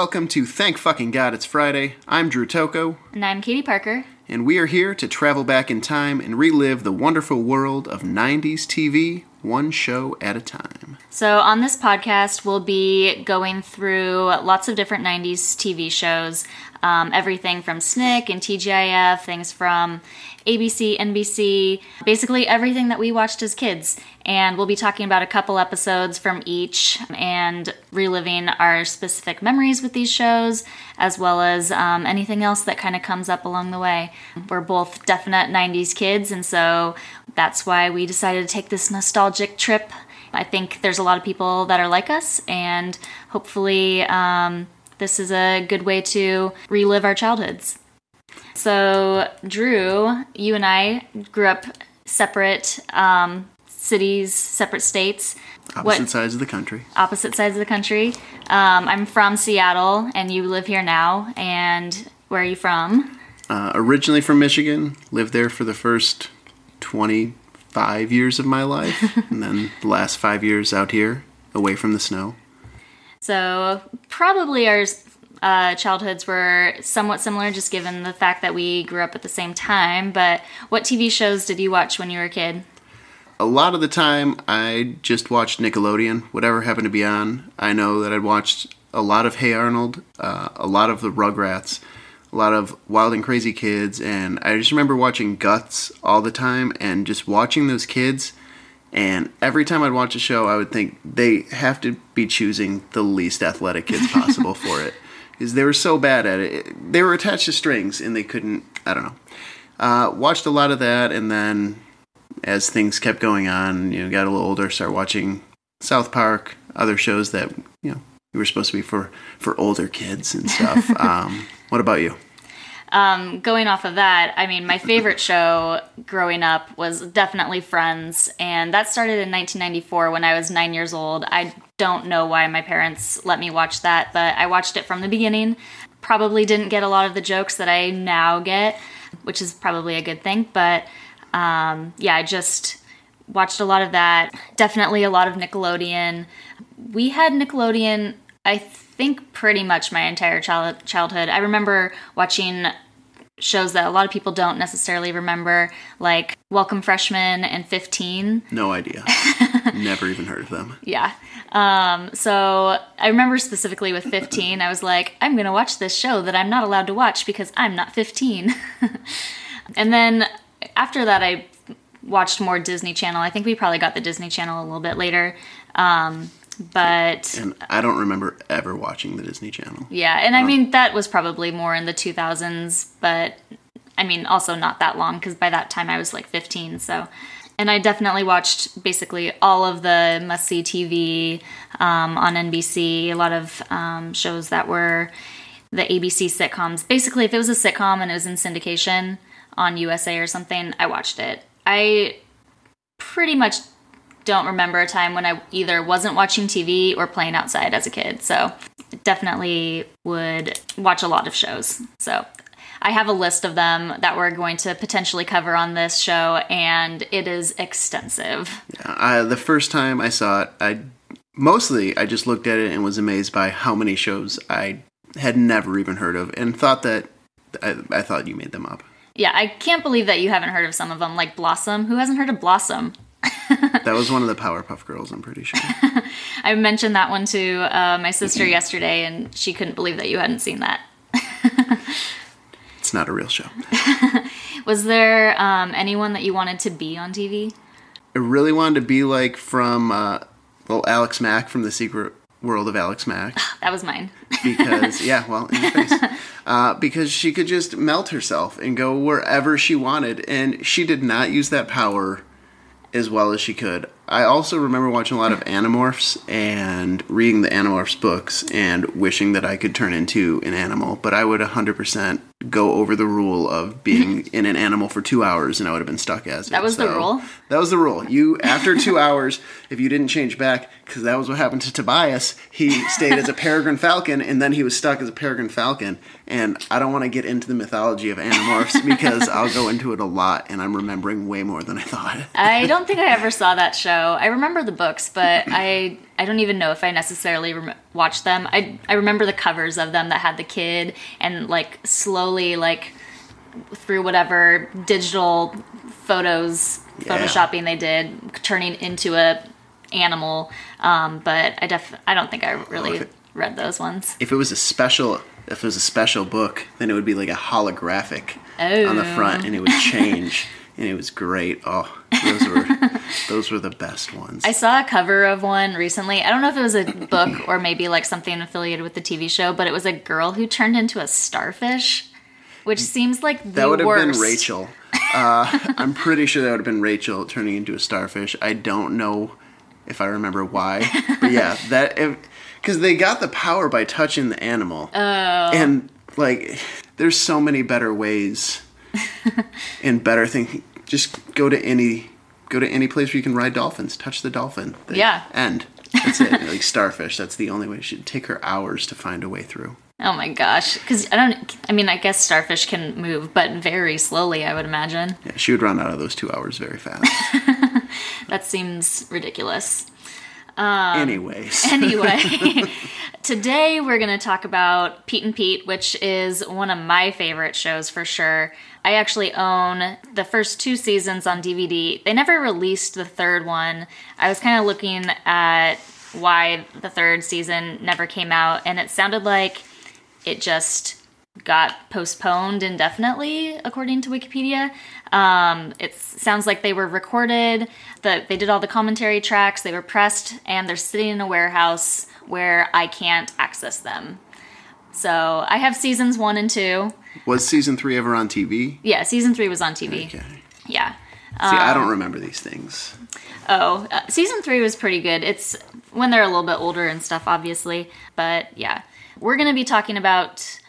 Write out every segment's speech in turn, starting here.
Welcome to Thank Fucking God It's Friday. I'm Drew Toko, And I'm Katie Parker. and we are here to travel back in time and relive the wonderful world of 90s TV, one show at a time. So, on this podcast, we'll be going through lots of different 90s TV shows. Um, everything from SNICK and TGIF, things from ABC, NBC, basically everything that we watched as kids. And we'll be talking about a couple episodes from each and reliving our specific memories with these shows, as well as um, anything else that kind of comes up along the way. We're both definite 90s kids, and so that's why we decided to take this nostalgic trip. I think there's a lot of people that are like us, and hopefully, um, this is a good way to relive our childhoods. So, Drew, you and I grew up separate um, cities, separate states, Opposite sides of the country. opposite sides of the country. Um, I'm from Seattle, and you live here now. And where are you from? Uh, originally from Michigan, lived there for the first 25 years of my life, and then the last five years out here, away from the snow. So, probably our uh, childhoods were somewhat similar, just given the fact that we grew up at the same time. But what TV shows did you watch when you were a kid? a lot of the time I just watched Nickelodeon, whatever happened to be on. I know that I'd watched a lot of Hey Arnold, uh, a lot of the Rugrats, a lot of Wild and Crazy Kids, and I just remember watching Guts all the time and just watching those kids. And every time I'd watch a show, I would think they have to be choosing the least athletic kids possible for it. Because they were so bad at it. They were attached to strings and they couldn't, I don't know. Uh, watched a lot of that and then as things kept going on, you know, got a little older, started watching South Park, other shows that you know were supposed to be for for older kids and stuff. um, what about you? Um, going off of that, I mean, my favorite show growing up was definitely Friends, and that started in 1994 when I was nine years old. I don't know why my parents let me watch that, but I watched it from the beginning. Probably didn't get a lot of the jokes that I now get, which is probably a good thing, but um, yeah, I just watched a lot of that. Definitely a lot of Nickelodeon. We had Nickelodeon, I think, pretty much my entire childhood. I remember watching shows that a lot of people don't necessarily remember, like Welcome Freshmen and 15. No idea. Never even heard of them. Yeah. Um, so I remember specifically with 15, I was like, I'm going to watch this show that I'm not allowed to watch because I'm not 15. and then after that, I watched more Disney Channel. I think we probably got the Disney Channel a little bit later. Um, but And I don't remember ever watching the Disney Channel. yeah, and I mean, that was probably more in the 2000s, but I mean, also not that long because by that time I was like 15. So, and I definitely watched basically all of the must see TV um, on NBC, a lot of um, shows that were the ABC sitcoms. Basically, if it was a sitcom and it was in syndication on USA or something, I watched it. I pretty much don't remember a time when I either wasn't watching TV or playing outside as a kid. So definitely would watch a lot of shows. So I have a list of them that we're going to potentially cover on this show, and it is extensive. I, the first time I saw it, I mostly I just looked at it and was amazed by how many shows I had never even heard of, and thought that I, I thought you made them up. Yeah, I can't believe that you haven't heard of some of them, like Blossom. Who hasn't heard of Blossom? That was one of the Powerpuff Girls, I'm pretty sure. I mentioned that one to uh, my sister yesterday, and she couldn't believe that you hadn't seen that. It's not a real show. Was there um, anyone that you wanted to be on TV? I really wanted to be like from uh, well Alex Mack from the Secret World of Alex Mack That was mine. because yeah, well, in your face. Uh, because she could just melt herself and go wherever she wanted, and she did not use that power as well as she could. I also remember watching a lot of Animorphs and reading the Animorphs books and wishing that I could turn into an animal, but I would 100% go over the rule of being in an animal for two hours and I would have been stuck as it. That was the rule? That was the rule. You, after two hours, if you didn't change back, because that was what happened to Tobias, he stayed as a peregrine falcon and then he was stuck as a peregrine falcon. And I don't want to get into the mythology of Animorphs because I'll go into it a lot and I'm remembering way more than I thought. I don't think I ever saw that show. I remember the books, but I I don't even know if I necessarily rem- watched them. I I remember the covers of them that had the kid and like slowly like through whatever digital photos Yeah. photoshopping they did turning into a animal um, but i def i don't think i really Okay. read those ones If it was a special, if it was a special book, then it would be like a holographic on the front, and it would change, and it was great. Oh, those were those were the best ones. I saw a cover of one recently. I don't know if it was a book or maybe like something affiliated with the TV show, but it was a girl who turned into a starfish, which seems like the that would have worst. been Rachel. Uh, I'm pretty sure that would have been Rachel turning into a starfish. I don't know if I remember why, but yeah, that because they got the power by touching the animal. Oh. And like, there's so many better ways and better things. Just go to any go to any place where you can ride dolphins. Touch the dolphin. They Yeah. End. That's it. like starfish. That's the only way. She'd take her hours to find a way through. Oh my gosh, because I don't. I mean, I guess starfish can move, but very slowly. I would imagine Yeah, she would run out of those two hours very fast. that seems ridiculous. Um, Anyways. Anyway, today we're going to talk about Pete and Pete, which is one of my favorite shows for sure. I actually own the first two seasons on DVD. They never released the third one. I was kind of looking at why the third season never came out, and it sounded like it just got postponed indefinitely, according to Wikipedia. Um, it sounds like they were recorded, that they did all the commentary tracks, they were pressed, and they're sitting in a warehouse where I can't access them. So I have seasons one and two. Was season three ever on TV? Yeah, season three was on TV. Okay. Yeah. See, I don't remember these things. Oh, uh, season three was pretty good. It's when they're a little bit older and stuff, obviously. But yeah, we're going to be talking about,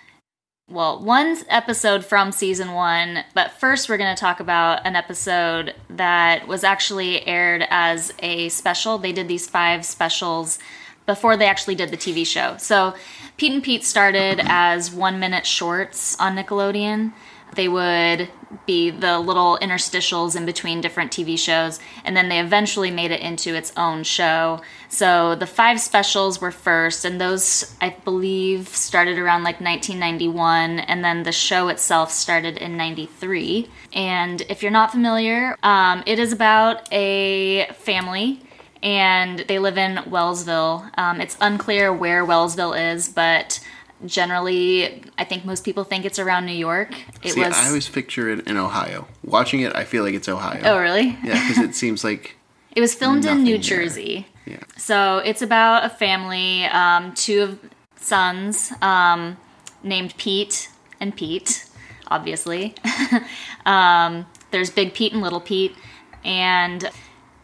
well, one episode from season one. But first, we're going to talk about an episode that was actually aired as a special. They did these five specials before they actually did the TV show. So Pete and Pete started as one minute shorts on Nickelodeon. They would be the little interstitials in between different TV shows, and then they eventually made it into its own show. So the five specials were first, and those I believe started around like 1991, and then the show itself started in 93. And if you're not familiar, um, it is about a family and they live in Wellsville. Um, it's unclear where Wellsville is, but generally, I think most people think it's around New York. It See, was. I always picture it in Ohio. Watching it, I feel like it's Ohio. oh, really? Yeah, because it seems like It was filmed in New there. Jersey. yeah. So it's about a family, um, two of sons um, named Pete and Pete, obviously. um, there's Big Pete and Little Pete, and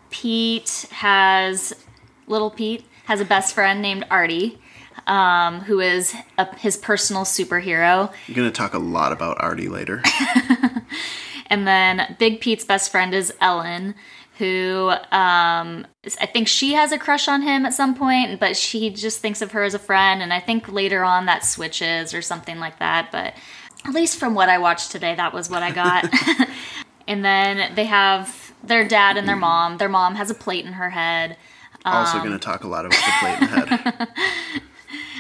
Pete has Little Pete has a best friend named Artie, um, who is a, his personal superhero. I'm gonna talk a lot about Artie later. And then Big Pete's best friend is Ellen, who um, I think she has a crush on him at some point, but she just thinks of her as a friend. And I think later on that switches or something like that. But at least from what I watched today, that was what I got. and then they have their dad and their mom. Their mom has a plate in her head. also Um, gonna talk a lot about the plate in the head.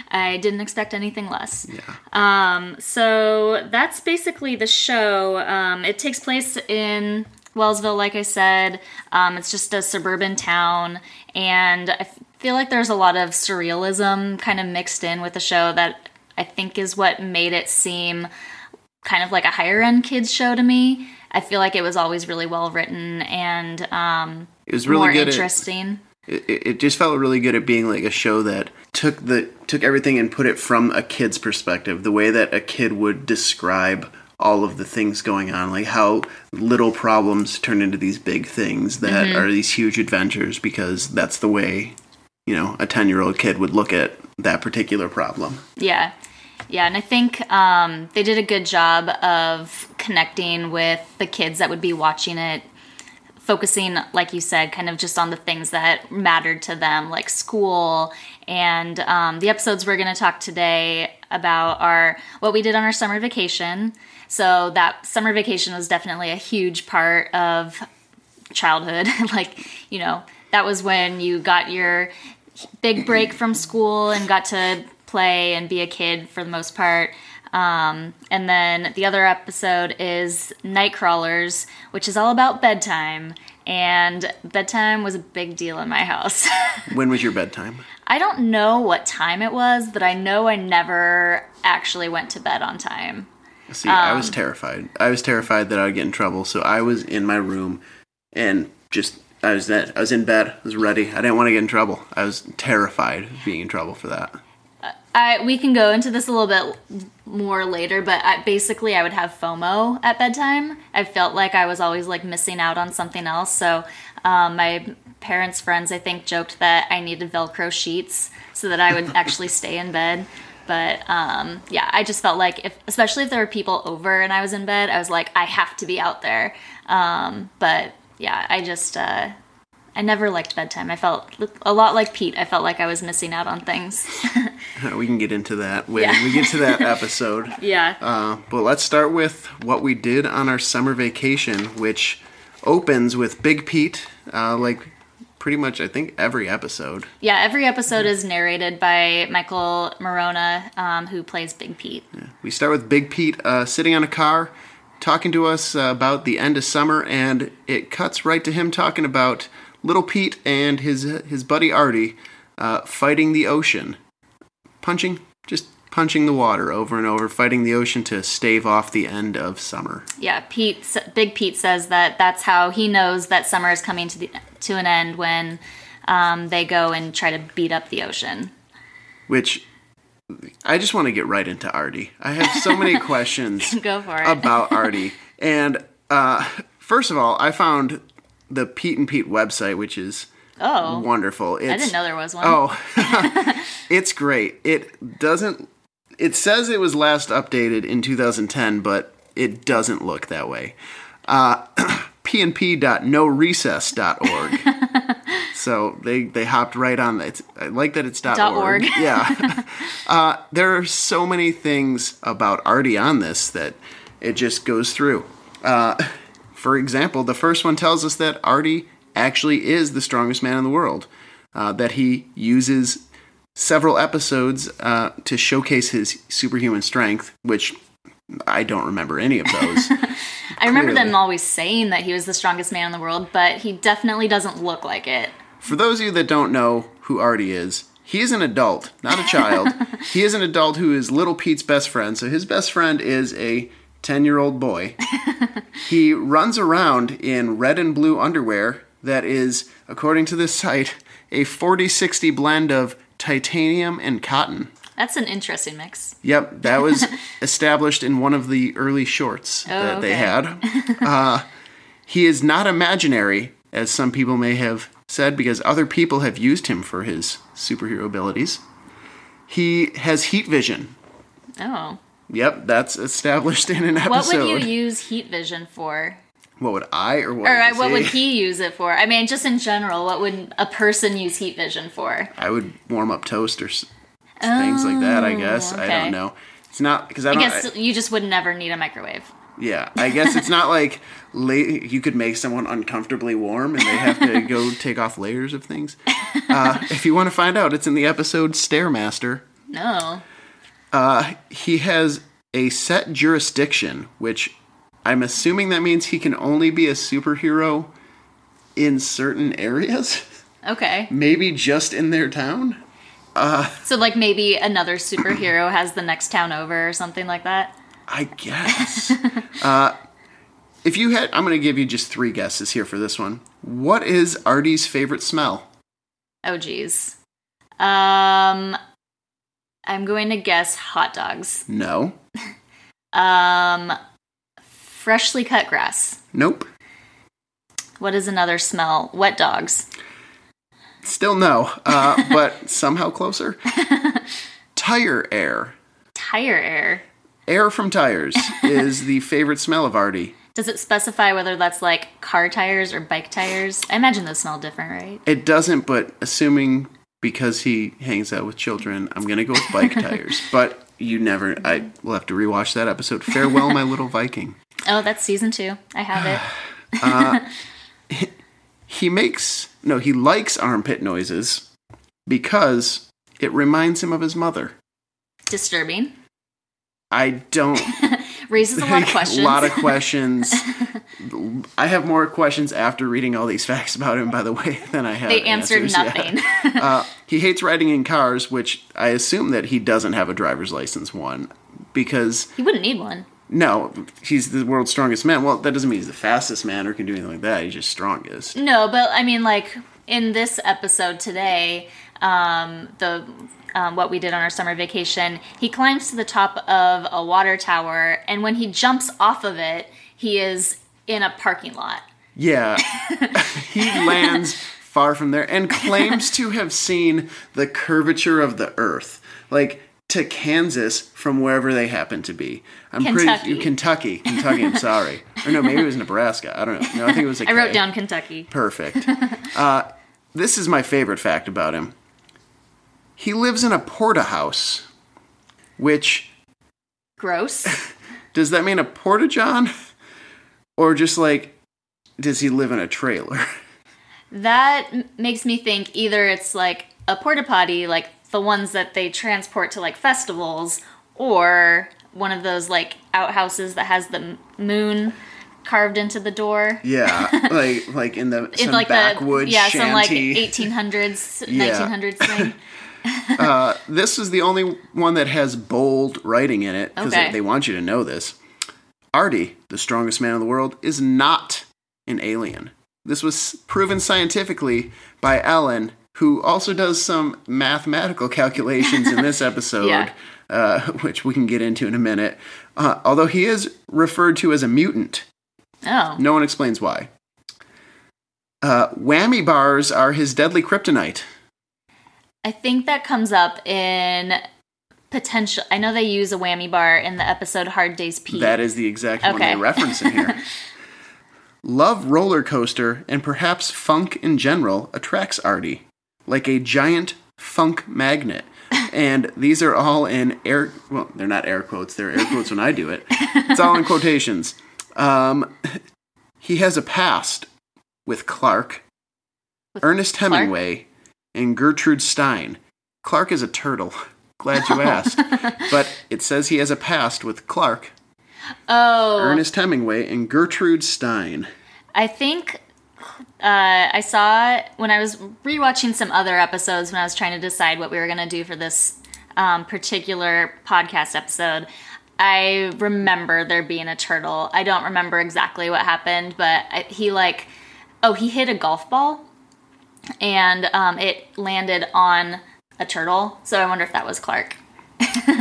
I didn't expect anything less. Yeah. Um, so that's basically the show. Um, it takes place in Wellsville, like I said. Um, it's just a suburban town, and I feel like there's a lot of surrealism kind of mixed in with the show that I think is what made it seem kind of like a higher end kids show to me. I feel like it was always really well written and um, It was really more good. Interesting. it, it it just felt really good at being like a show that took the took everything and put it from a kid's perspective, the way that a kid would describe all of the things going on, like how little problems turn into these big things that Mm-hmm. are these huge adventures because that's the way, you know, a 10-year-old kid would look at that particular problem. Yeah. Yeah, and I think um, they did a good job of connecting with the kids that would be watching it, focusing, like you said, kind of just on the things that mattered to them, like school. And um, the episodes we're going to talk today about are what we did on our summer vacation. So that summer vacation was definitely a huge part of childhood. like, you know, that was when you got your big break from school and got to play and be a kid for the most part. Um, and then the other episode is Nightcrawlers, which is all about bedtime. And bedtime was a big deal in my house. When was your bedtime? I don't know what time it was, but I know I never actually went to bed on time. See, I Um, was terrified. I was terrified that I would get in trouble. So I was in my room and just I was that I was in bed. I was ready. I didn't want to get in trouble. I was terrified of being in trouble for that. I, we can go into this a little bit more later, but I, basically, I would have FOMO at bedtime. I felt like I was always like missing out on something else. So, um, my parents' friends, I think, joked that I needed Velcro sheets so that I would actually stay in bed. But um, yeah, I just felt like if, especially if there were people over and I was in bed, I was like, I have to be out there. Um, but yeah, I just uh, I never liked bedtime. I felt a lot like Pete. I felt like I was missing out on things. We can get into that when Yeah. we get to that episode. yeah. Uh, but let's start with what we did on our summer vacation, which opens with Big Pete, uh, like pretty much I think every episode. Yeah, every episode is narrated by Michael Maronna, um, who plays Big Pete. We start with Big Pete uh, sitting on a car, talking to us uh, about the end of summer, and it cuts right to him talking about Little Pete and his his buddy Artie uh, fighting the ocean, punching, just punching the water over and over, fighting the ocean to stave off the end of summer. Yeah, Pete, Big Pete says that that's how he knows that summer is coming to the to an end when um, they go and try to beat up the ocean. Which I just want to get right into Artie. I have so many questions. Go for it. about Artie. And uh, first of all, I found the Pete and Pete website, which is oh, wonderful. It's, I didn't know there was one. Oh, it's great. It doesn't. It says it was last updated in 2010, but it doesn't look that way. Uh, pnp.norecess.org. so they they hopped right on that. It's- I like that it's dot Dot org. org. Yeah. uh, there are so many things about Artie on this that it just goes through. Uh, for example, the first one tells us that Artie actually is the strongest man in the world. Uh, that he uses several episodes uh, to showcase his superhuman strength, which I don't remember any of those. I remember them always saying that he was the strongest man in the world, but he definitely doesn't look like it. For those of you that don't know who Artie is, he is an adult, not a child. he is an adult who is Little Pete's best friend. So his best friend is a 10 year old boy. he runs around in red and blue underwear that is, according to this site, a 40 60 blend of titanium and cotton. That's an interesting mix. Yep, that was established in one of the early shorts that they had. Uh, he is not imaginary, as some people may have said, because other people have used him for his superhero abilities. He has heat vision. Oh. Yep, that's established in an episode. What would you use heat vision for? What would I or what, Or uh, would what would he? use it for? I mean, just in general, what would a person use heat vision for? I would warm up toast or things like that. I guess I don't know. It's not because I I guess you just would never need a microwave. Yeah, I guess it's not like la- you could make someone uncomfortably warm and they have to go take off layers of things. Uh, if you want to find out, it's in the episode Stairmaster. No. He has a set jurisdiction, which I'm assuming that means he can only be a superhero in certain areas. Okay. Maybe just in their town. Uh, So like maybe another superhero has the next town over or something like that. I guess. uh, if you had, I'm going to give you just three guesses here for this one. What is Artie's favorite smell? Oh geez. Um I'm going to guess hot dogs. No. Um freshly cut grass. Nope. What is another smell? Wet dogs. Still no, uh, but somehow closer. Tire air. Tire air. Air from tires is the favorite smell of Artie. Does it specify whether that's like car tires or bike tires? I imagine those smell different, right? It doesn't, but assuming because he hangs out with children, I'm gonna go with bike tires. But you never. I will have to rewatch that episode. Farewell, my little Viking. Oh, that's season two. I have it. Uh, he makes no. He likes armpit noises. because it reminds him of his mother. Disturbing. I don't Raises a lot of questions. a lot of questions. I have more questions after reading all these facts about him, by the way, than I have. they answered answers nothing. Uh, he hates riding in cars, which I assume that he doesn't have a driver's license one, because he wouldn't need one. no, he's the world's strongest man. Well, that doesn't mean he's the fastest man or can do anything like that. He's just strongest. No, but I mean, like in this episode today, um, the um, what we did on our summer vacation, he climbs to the top of a water tower, and when he jumps off of it, he is in a parking lot. Yeah, he lands far from there and claims to have seen the curvature of the Earth, like to Kansas from wherever they happen to be. I'm Kentucky. pretty Kentucky, Kentucky. I'm sorry, or no, maybe it was Nebraska. I don't know. No, I think it was. a I wrote down Kentucky. Perfect. uh, this is my favorite fact about him. He lives in a porta-house, which Gross. does that mean a porta-john, or just like does he live in a trailer? That makes me think either it's like a porta potty, like the ones that they transport to like festivals, or one of those like outhouses that has the moon carved into the door. Yeah, like like in the In like backwoods the yeah, some like 1800s, Yeah. 1900s thing. this is the only one that has bold writing in it because Okay. they, they want you to know this. Artie, the strongest man in the world, is not an alien. This was proven scientifically by Ellen, who also does some mathematical calculations in this episode, Yeah. uh, which we can get into in a minute. Uh, although he is referred to as a mutant, Oh, no one explains why. Uh, whammy bars are his deadly kryptonite. I think that comes up in potential. I know they use a whammy bar in the episode Hard Days Pete. That is the exact one Okay. they reference in here. Love roller coaster and perhaps funk in general attracts Artie, like a giant funk magnet. And these are all in air. Well, they're not air quotes. They're air quotes when I do it. It's all in quotations. Um, he has a past with Clark, With Ernest Clark? Hemingway, and Gertrude Stein. Clark is a turtle. Glad you asked. but it says he has a past with Clark, oh, Ernest Hemingway and Gertrude Stein. I think uh, I saw when I was rewatching some other episodes when I was trying to decide what we were going to do for this um, particular podcast episode. I remember there being a turtle. I don't remember exactly what happened, but I, he like, oh, he hit a golf ball, and um, it landed on a turtle. So I wonder if that was Clark.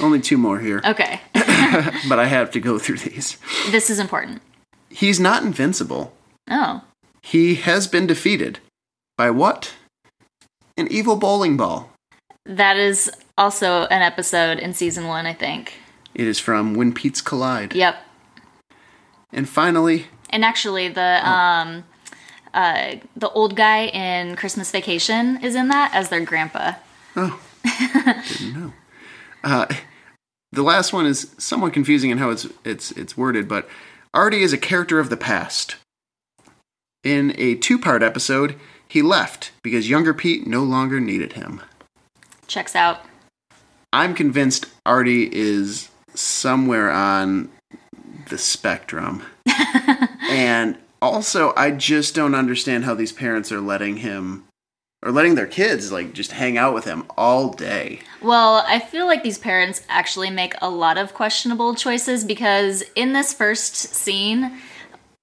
Only two more here, Okay, but I have to go through these. this is important. He's not invincible. Oh, He has been defeated. By what? An evil bowling ball. that is also an episode in season one, I think. It is from When Pete's Collide. Yep. And finally, And actually, the um, uh, the old guy in Christmas Vacation is in that as their grandpa. oh, didn't know. Uh, the last one is somewhat confusing in how it's it's it's worded, but Artie is a character of the past. In a two-part episode, he left because younger Pete no longer needed him. Checks out. I'm convinced Artie is somewhere on the spectrum. and also, I just don't understand how these parents are letting him or letting their kids like just hang out with him all day. Well, I feel like these parents actually make a lot of questionable choices because in this first scene,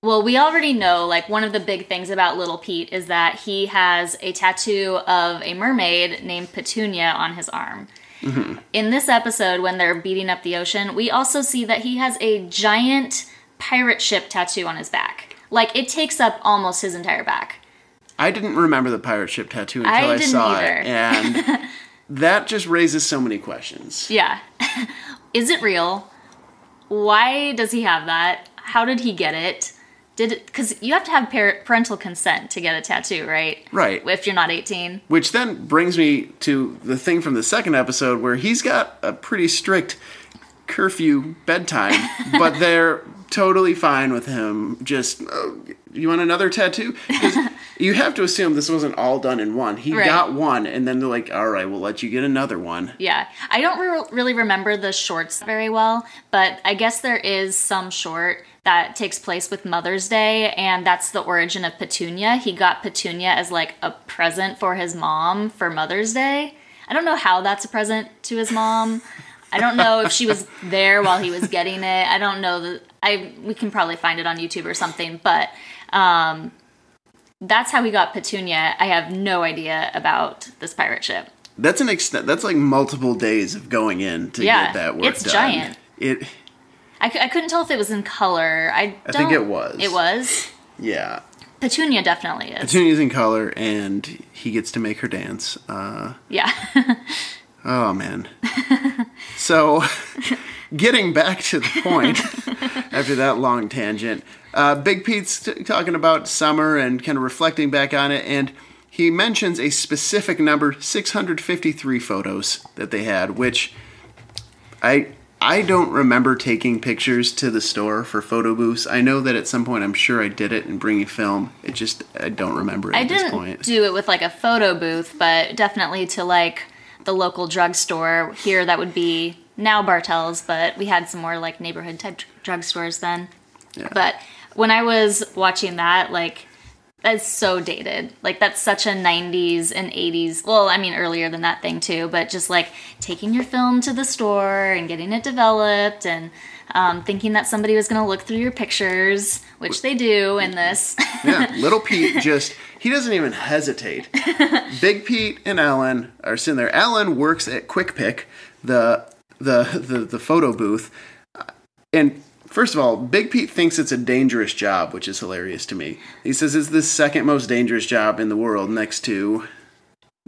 well, we already know like one of the big things about little Pete is that he has a tattoo of a mermaid named Petunia on his arm. Mm-hmm. In this episode, when they're beating up the ocean, we also see that he has a giant pirate ship tattoo on his back. Like it takes up almost his entire back. I didn't remember the pirate ship tattoo until I I, saw either. it. And that just raises so many questions. Yeah. Is it real? Why does he have that? How did he get it? Did it because you have to have parental consent to get a tattoo, right? Right. If you're not 18. Which then brings me to the thing from the second episode where he's got a pretty strict curfew bedtime, but they're totally fine with him. Just, oh, you want another tattoo? you have to assume this wasn't all done in one. He Right. got one, and then they're like, all right, we'll let you get another one. Yeah, I don't re- really remember the shorts very well, but I guess there is some short that takes place with Mother's Day, and that's the origin of Petunia. He got Petunia as like a present for his mom for Mother's Day. I don't know how that's a present to his mom. I don't know if she was there while he was getting it. I don't know that I we can probably find it on YouTube or something, but um that's how we got Petunia. I have no idea about this pirate ship. That's an extent. That's like multiple days of going in to Yeah, get that work it's done. giant. It, I, c- I couldn't tell if it was in color. I, I think it was. It was. yeah. Petunia definitely is. Petunia's in color, and he gets to make her dance. Uh, yeah. oh man. so, getting back to the point after that long tangent, uh, Big Pete's t- talking about summer and kind of reflecting back on it, and he mentions a specific number, 653 photos that they had, which I I don't remember taking pictures to the store for photo booths. I know that at some point I'm sure I did it and bringing film. It just I don't remember it I at this didn't point. do it with like a photo booth, but definitely to like the local drugstore here. That would be now Bartell's, but we had some more like neighborhood type drugstores then. Yeah. But when I was watching that, like that's so dated. Like that's such a 90s and 80s. Well, I mean earlier than that thing too, but just like taking your film to the store and getting it developed and um, thinking that somebody was going to look through your pictures, which they do in this. yeah, little Pete just he doesn't even hesitate. Big Pete and Alan are sitting there. Alan works at Quick Pick, the the the, the photo booth, and first of all, Big Pete thinks it's a dangerous job, which is hilarious to me. He says it's the second most dangerous job in the world, next to.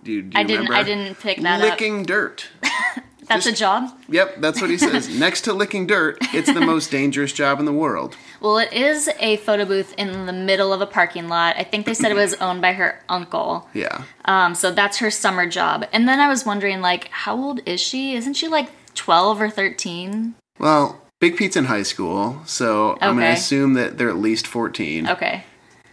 Do you, do you I didn't. remember? I didn't pick that up. licking dirt. That's a job. Yep, that's what he says. Next to licking dirt, it's the most dangerous job in the world. Well, it is a photo booth in the middle of a parking lot. I think they said it was owned by her uncle. Yeah. Um, so that's her summer job. And then I was wondering, like, how old is she? Isn't she like 12 or 13? Well, Big Pete's in high school, so I'm going to assume that they're at least 14. Okay.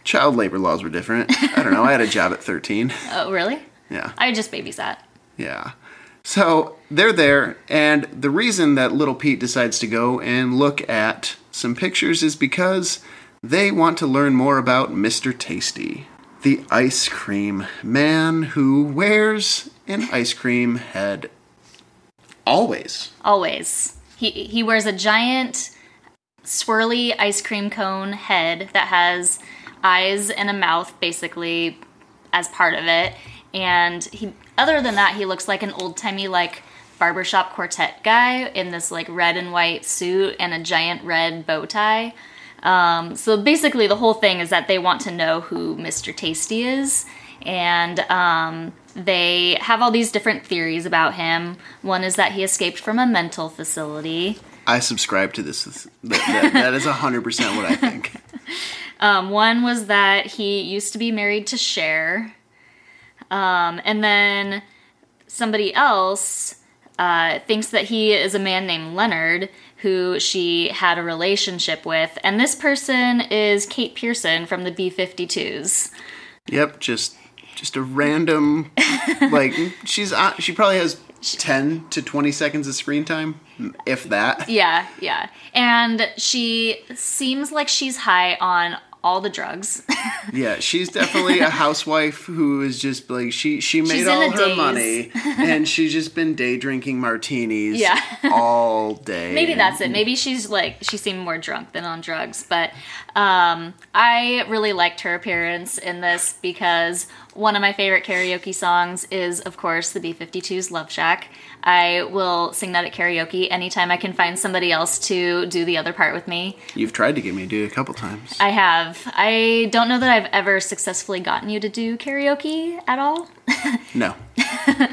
Child labor laws were different. I don't know. I had a job at 13. Oh, really? Yeah. I just babysat. Yeah. So they're there, and the reason that little Pete decides to go and look at some pictures is because they want to learn more about Mr. Tasty, the ice cream man who wears an ice cream head always. Always. He he wears a giant swirly ice cream cone head that has eyes and a mouth basically as part of it. And he other than that he looks like an old-timey like barbershop quartet guy in this like red and white suit and a giant red bow tie. Um, so basically, the whole thing is that they want to know who Mr. Tasty is, and um, they have all these different theories about him. One is that he escaped from a mental facility. I subscribe to this. That, that, that is 100% what I think. Um, one was that he used to be married to Cher. Um, and then somebody else uh, thinks that he is a man named Leonard who she had a relationship with. And this person is Kate Pierson from the B 52s. Yep, just just a random like she's on, she probably has 10 to 20 seconds of screen time if that. Yeah, yeah. And she seems like she's high on all the drugs. Yeah, she's definitely a housewife who is just like she she made She's all her money and she's just been day drinking martinis Yeah. all day. Maybe that's it. Maybe she's like she seemed more drunk than on drugs. But um, I really liked her appearance in this because one of my favorite karaoke songs is, of course, the B52's "Love Shack." I will sing that at karaoke anytime I can find somebody else to do the other part with me. You've tried to get me to do it a couple times. I have. I don't know that I've ever successfully gotten you to do karaoke at all. No.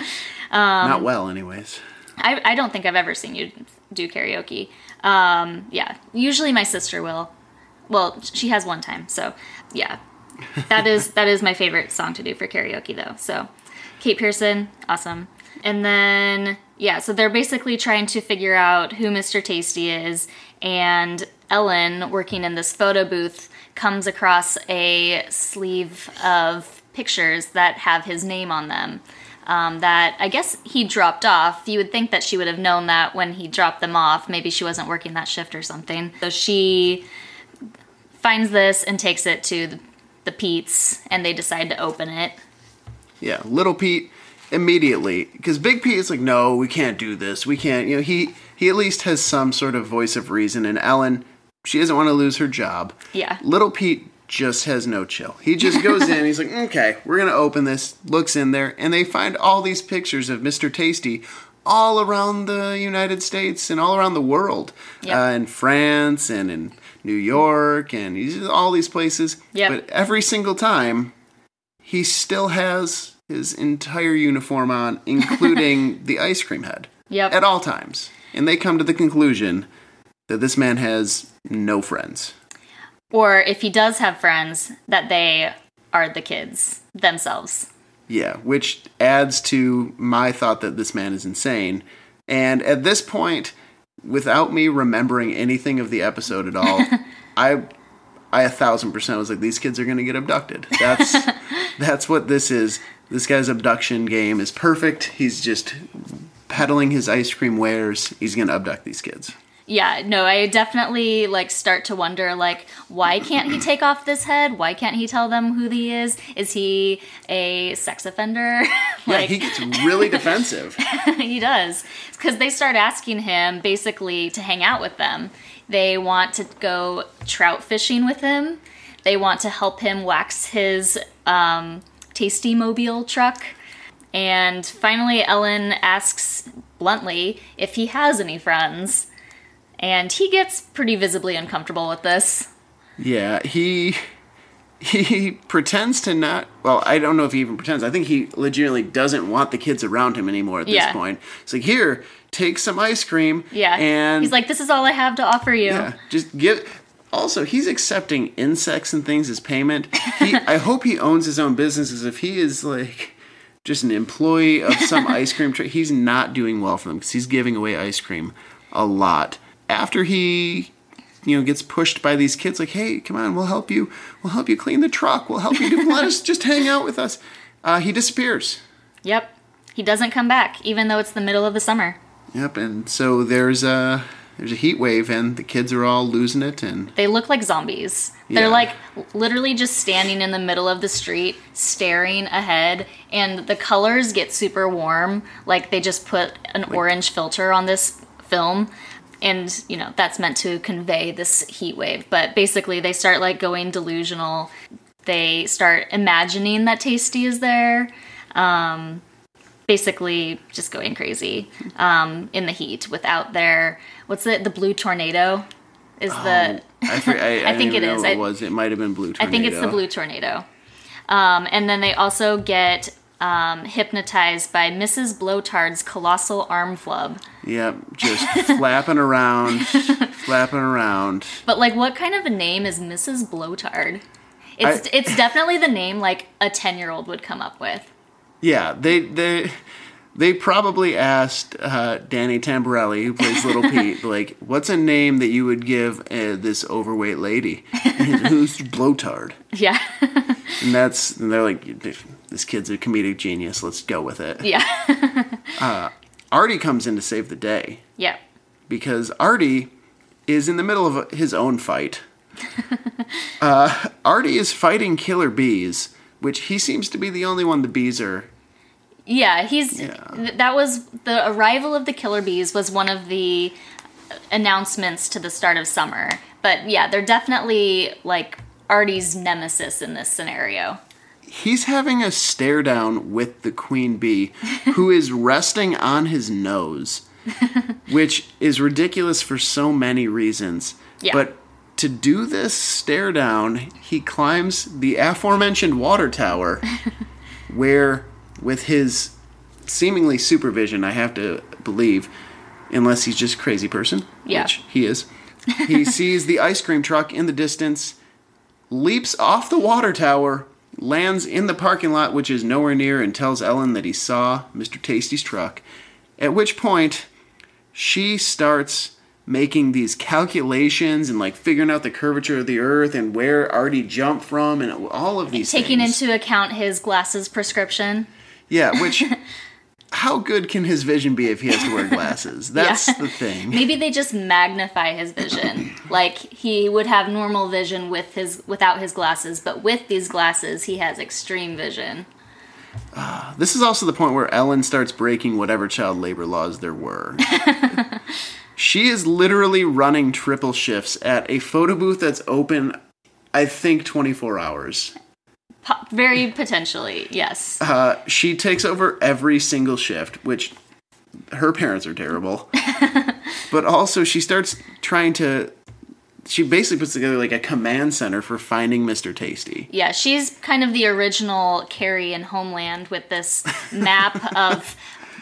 Um, Not well anyways. I, I don't think I've ever seen you do karaoke. Um, yeah, usually my sister will. Well, she has one time, so yeah, that is that is my favorite song to do for karaoke though. So, Kate Pierson, awesome. and then yeah, so they're basically trying to figure out who Mr. Tasty is, and Ellen, working in this photo booth, comes across a sleeve of pictures that have his name on them. Um, that I guess he dropped off. You would think that she would have known that when he dropped them off. Maybe she wasn't working that shift or something. So she finds this and takes it to the, the Pete's, and they decide to open it. Yeah, little Pete immediately because Big Pete is like, no, we can't do this. We can't. You know, he he at least has some sort of voice of reason. And Ellen, she doesn't want to lose her job. Yeah. Little Pete just has no chill. He just goes in. He's like, okay, we're gonna open this. Looks in there, and they find all these pictures of Mr. Tasty all around the United States and all around the world, Yep. uh, in France and in New York and he's all these places. Yep. But every single time, he still has his entire uniform on, including the ice cream head, Yep. at all times. And they come to the conclusion that this man has no friends. Or if he does have friends, that they are the kids themselves. Yeah, which adds to my thought that this man is insane. And at this point, without me remembering anything of the episode at all, I I a thousand percent was like, these kids are gonna get abducted. That's that's what this is. This guy's abduction game is perfect. He's just peddling his ice cream wares. He's gonna abduct these kids. Yeah, no, I definitely like start to wonder like why can't he take off this head? Why can't he tell them who he is? Is he a sex offender? Yeah, like he gets really defensive. he does. Cuz they start asking him basically to hang out with them. They want to go trout fishing with him. They want to help him wax his um, tasty mobile truck. And finally, Ellen asks bluntly if he has any friends. And he gets pretty visibly uncomfortable with this. Yeah, he he pretends to not. Well, I don't know if he even pretends. I think he legitimately doesn't want the kids around him anymore at this Yeah. point. It's like, here, take some ice cream. Yeah. and he's like, this is all I have to offer you. yeah, just give. Also, he's accepting insects and things as payment. He, I hope he owns his own businesses. If he is like just an employee of some ice cream truck, he's not doing well for them because he's giving away ice cream a lot. After he, you know, gets pushed by these kids, like, "Hey, come on, we'll help you. We'll help you clean the truck. We'll help you do. Let us just hang out with us." Uh, he disappears. Yep. He doesn't come back, even though it's the middle of the summer. Yep, and so there's a there's a heat wave, and the kids are all losing it, and They look like zombies. Yeah. They're like literally just standing in the middle of the street, staring ahead, and the colors get super warm. Like they just put an orange filter on this film. And, you know, that's meant to convey this heat wave. But basically, they start like going delusional. They start imagining that Tasty is there. Um, basically, just going crazy um, in the heat without their. What's it? The blue tornado? Is the. I, for, I, I, I think it is. what I- was. It might have been blue. I think it's the blue tornado. Um, and then they also get um, hypnotized by Mrs. Blowtard's colossal arm flub. Yep, just flapping around, flapping around. But like, what kind of a name is Mrs. Blowtard? It's I- it's definitely the name like a ten year old would come up with. Yeah, they they they probably asked uh, Danny Tamberelli, who plays Little Pete, like, "What's a name that you would give uh, this overweight lady?" Who's Blowtard? Yeah, And that's and they're like, "This kid's a comedic genius. Let's go with it." yeah, Artie comes in to save the day. yeah. because Artie is in the middle of his own fight. uh, Artie is fighting killer bees, which he seems to be the only one the bees are. Yeah, he's Yeah. th- that was the arrival of the killer bees was one of the announcements to the start of summer. But yeah, they're definitely like Artie's nemesis in this scenario. He's having a stare down with the queen bee, who is resting on his nose, which is ridiculous for so many reasons. Yeah. But to do this stare down, he climbs the aforementioned water tower, where, with his seemingly supervision, I have to believe, unless he's just a crazy person, Yeah. which he is, he sees the ice cream truck in the distance, leaps off the water tower, lands in the parking lot, which is nowhere near, and tells Ellen that he saw Mr. Tasty's truck. At which point, she starts making these calculations and like figuring out the curvature of the earth and where Artie jumped from and all of these Taking things. into account his glasses prescription. yeah, which how good can his vision be if he has to wear glasses? That's Yeah. the thing. Maybe they just magnify his vision. like he would have normal vision with his without his glasses, but with these glasses he has extreme vision. Ah, this is also the point where Ellen starts breaking whatever child labor laws there were. she is literally running triple shifts at a photo booth that's open, I think, 24 hours. Very potentially, yes. Uh, she takes over every single shift, which her parents are terrible. but also, she starts trying to. She basically puts together like a command center for finding Mr. Tasty. Yeah, she's kind of the original Carrie in Homeland with this map of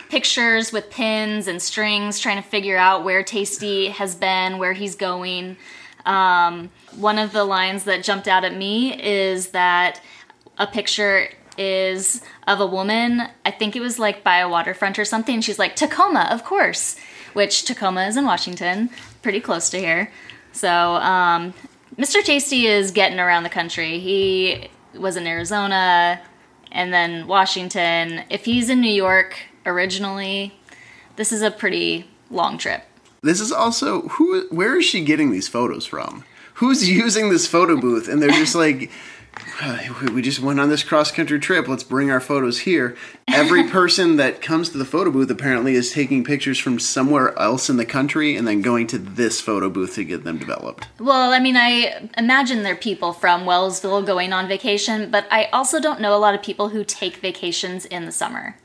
pictures with pins and strings, trying to figure out where Tasty has been, where he's going. Um, one of the lines that jumped out at me is that a picture is of a woman, I think it was like by a waterfront or something. She's like, Tacoma, of course, which Tacoma is in Washington, pretty close to here. So, um, Mr. Tasty is getting around the country. He was in Arizona and then Washington. If he's in New York originally, this is a pretty long trip. This is also who. Where is she getting these photos from? Who's using this photo booth? And they're just like, we just went on this cross country trip. Let's bring our photos here. Every person that comes to the photo booth apparently is taking pictures from somewhere else in the country and then going to this photo booth to get them developed. Well, I mean, I imagine they're people from Wellsville going on vacation, but I also don't know a lot of people who take vacations in the summer.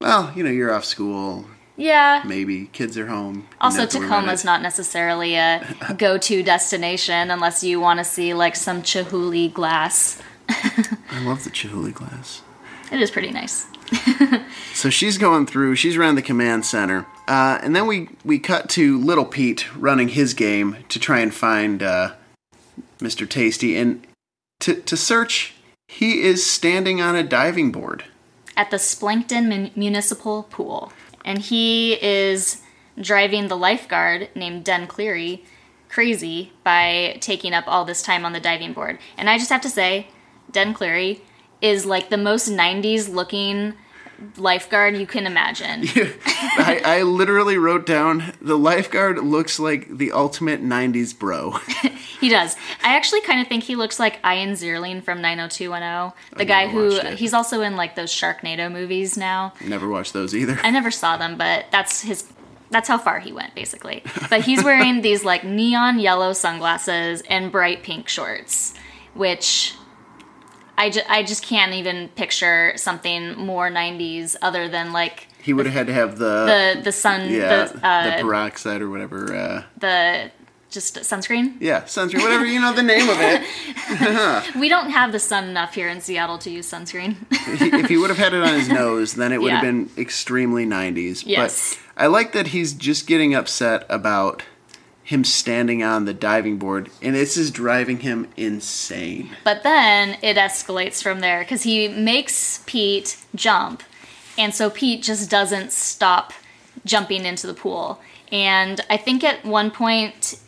Well, you know, you're off school. Yeah. Maybe kids are home. Also, Tacoma's not necessarily a go to destination unless you want to see like some Chihuly glass. I love the Chihuly glass. It is pretty nice. So she's going through. She's around the command center, uh, and then we we cut to Little Pete running his game to try and find uh, Mr. Tasty, and to to search. He is standing on a diving board. At the Splankton Mun- Municipal Pool. And he is driving the lifeguard named Den Cleary crazy by taking up all this time on the diving board. And I just have to say, Den Cleary is like the most 90s looking lifeguard you can imagine. I, I literally wrote down the lifeguard looks like the ultimate '90s bro. He does. I actually kind of think he looks like Ian Ziering from 90210. The guy who he's also in like those Sharknado movies now. Never watched those either. I never saw them, but that's his that's how far he went basically. But he's wearing these like neon yellow sunglasses and bright pink shorts, which I, ju- I just can't even picture something more 90s other than like He would have had to have the, the the sun yeah the uh, the peroxide or whatever. Uh, the just sunscreen. yeah, sunscreen, whatever you know the name of it. We don't have the sun enough here in Seattle to use sunscreen. If he would have had it on his nose, then it would have been extremely 90s. Yes. But I like that he's just getting upset about him standing on the diving board, and this is driving him insane. But then it escalates from there because he makes Pete jump. And so Pete just doesn't stop jumping into the pool. And I think at one point,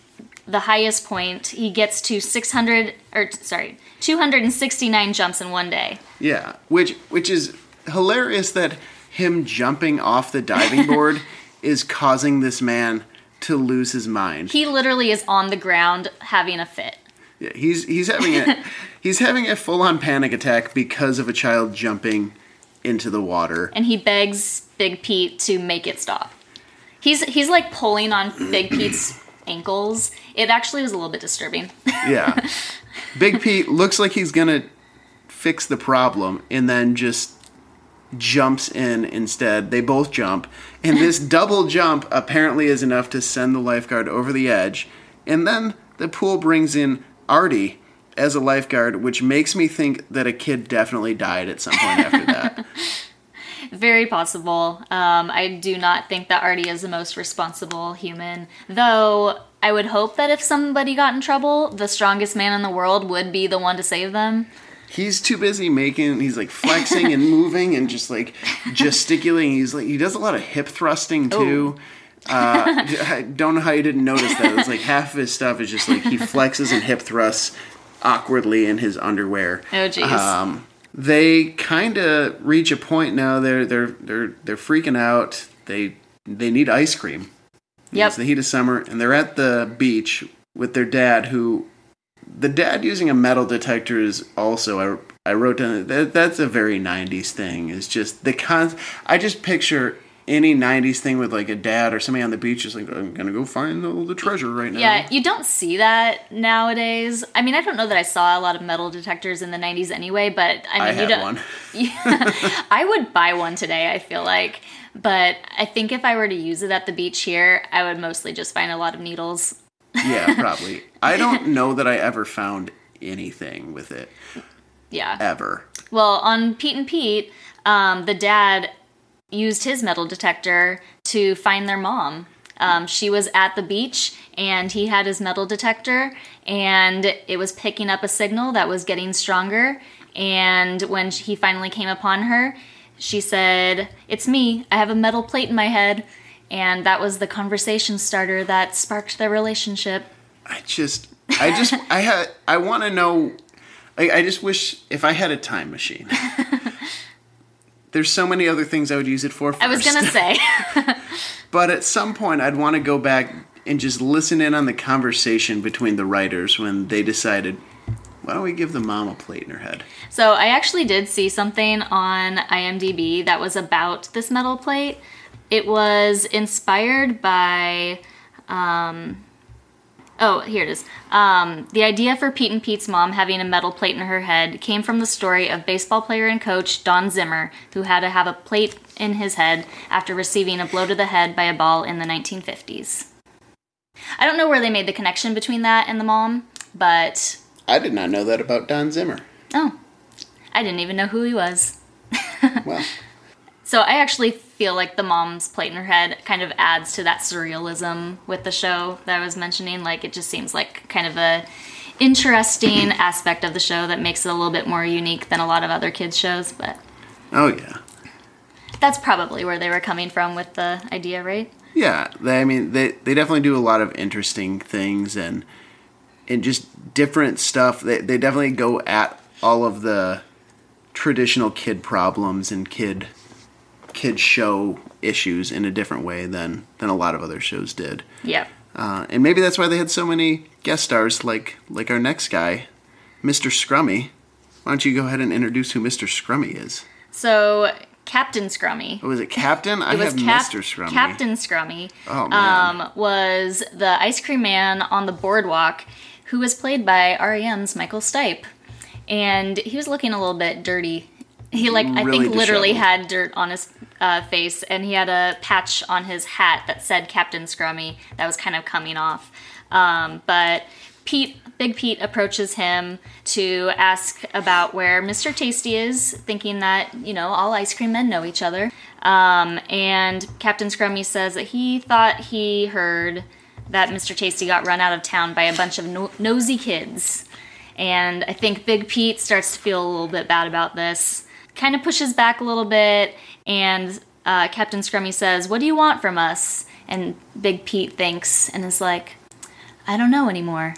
the highest point, he gets to 600, or sorry, 269 jumps in one day. Yeah, which which is hilarious that him jumping off the diving board is causing this man to lose his mind. He literally is on the ground having a fit. Yeah, he's he's having a he's having a full on panic attack because of a child jumping into the water. And he begs Big Pete to make it stop. He's, he's like pulling on Big Pete's ankles. It actually was a little bit disturbing. Yeah. Big Pete looks like he's gonna fix the problem and then just jumps in instead. They both jump. And this double jump apparently is enough to send the lifeguard over the edge. And then the pool brings in Artie as a lifeguard, which makes me think that a kid definitely died at some point after that. Very possible. Um, I do not think that Artie is the most responsible human. Though I would hope that if somebody got in trouble, the strongest man in the world would be the one to save them. He's too busy making he's like flexing and moving and just like gesticulating. He's like he does a lot of hip thrusting too. Uh, I don't know how you didn't notice that. It's like half of his stuff is just like he flexes and hip thrusts awkwardly in his underwear. Oh, jeez. um, they kind of reach a point now they're they're they're they're freaking out. They they need ice cream. Yep. it's the heat of summer, and they're at the beach with their dad, who the dad using a metal detector is also. I, I wrote down that that's a very '90s thing. it's just the con. I just picture any '90s thing with like a dad or somebody on the beach, is like I'm gonna go find all the treasure right now. Yeah, you don't see that nowadays. I mean, I don't know that I saw a lot of metal detectors in the 90s anyway, but I mean, I you don't. one. I would buy one today, I feel like. But I think if I were to use it at the beach here, I would mostly just find a lot of needles. Yeah, probably. I don't know that I ever found anything with it Yeah. ever. Well, on Pete and Pete, um, the dad used his metal detector to find their mom. Um, she was at the beach and he had his metal detector and it was picking up a signal that was getting stronger. And when he finally came upon her, she said, It's me. I have a metal plate in my head. And that was the conversation starter that sparked their relationship. I just, I just, I had, I want to know. I, I just wish if I had a time machine. There's so many other things I would use it for. First. I was going to say, but at some point, I'd want to go back and just listen in on the conversation between the writers when they decided, why don't we give the mom a plate in her head? So I actually did see something on IMDb that was about this metal plate. It was inspired by, um, oh, here it is. Um, the idea for Pete and Pete's mom having a metal plate in her head came from the story of baseball player and coach Don Zimmer, who had to have a plate in his head after receiving a blow to the head by a ball in the 1950s. I don't know where they made the connection between that and the mom, but I did not know that about Don Zimmer. oh, I didn't even know who he was. Well, So I actually feel like the mom's plate in her head kind of adds to that surrealism with the show that I was mentioning. Like it just seems like kind of a interesting aspect of the show that makes it a little bit more unique than a lot of other kids shows. But oh yeah. that's probably where they were coming from with the idea, right? Yeah, they, I mean, they they definitely do a lot of interesting things and and just different stuff. They they definitely go at all of the traditional kid problems and kid kid show issues in a different way than than a lot of other shows did. Yep. Uh, and maybe that's why they had so many guest stars, like like our next guy, Mr. Scrummy. Why don't you go ahead and introduce who Mr. Scrummy is? So Captain Scrummy. Oh, was it Captain? I was have Cap- Mr. Scrummy. Captain Scrummy. Oh, man. Um, was the ice cream man on the boardwalk, who was played by REM's Michael Stipe, and he was looking a little bit dirty. He like I Really think literally disheveled. had dirt on his uh, face, and he had a patch on his hat that said Captain Scrummy that was kind of coming off. Um, but Pete, Big Pete, approaches him to ask about where Mr. Tasty is, thinking that you know all ice cream men know each other. Um, and Captain Scrummy says that he thought he heard that Mr. Tasty got run out of town by a bunch of no- nosy kids. And I think Big Pete starts to feel a little bit bad about this. Kind of pushes back a little bit, and uh, Captain Scrummy says, What do you want from us? And Big Pete thinks and is like, I don't know anymore.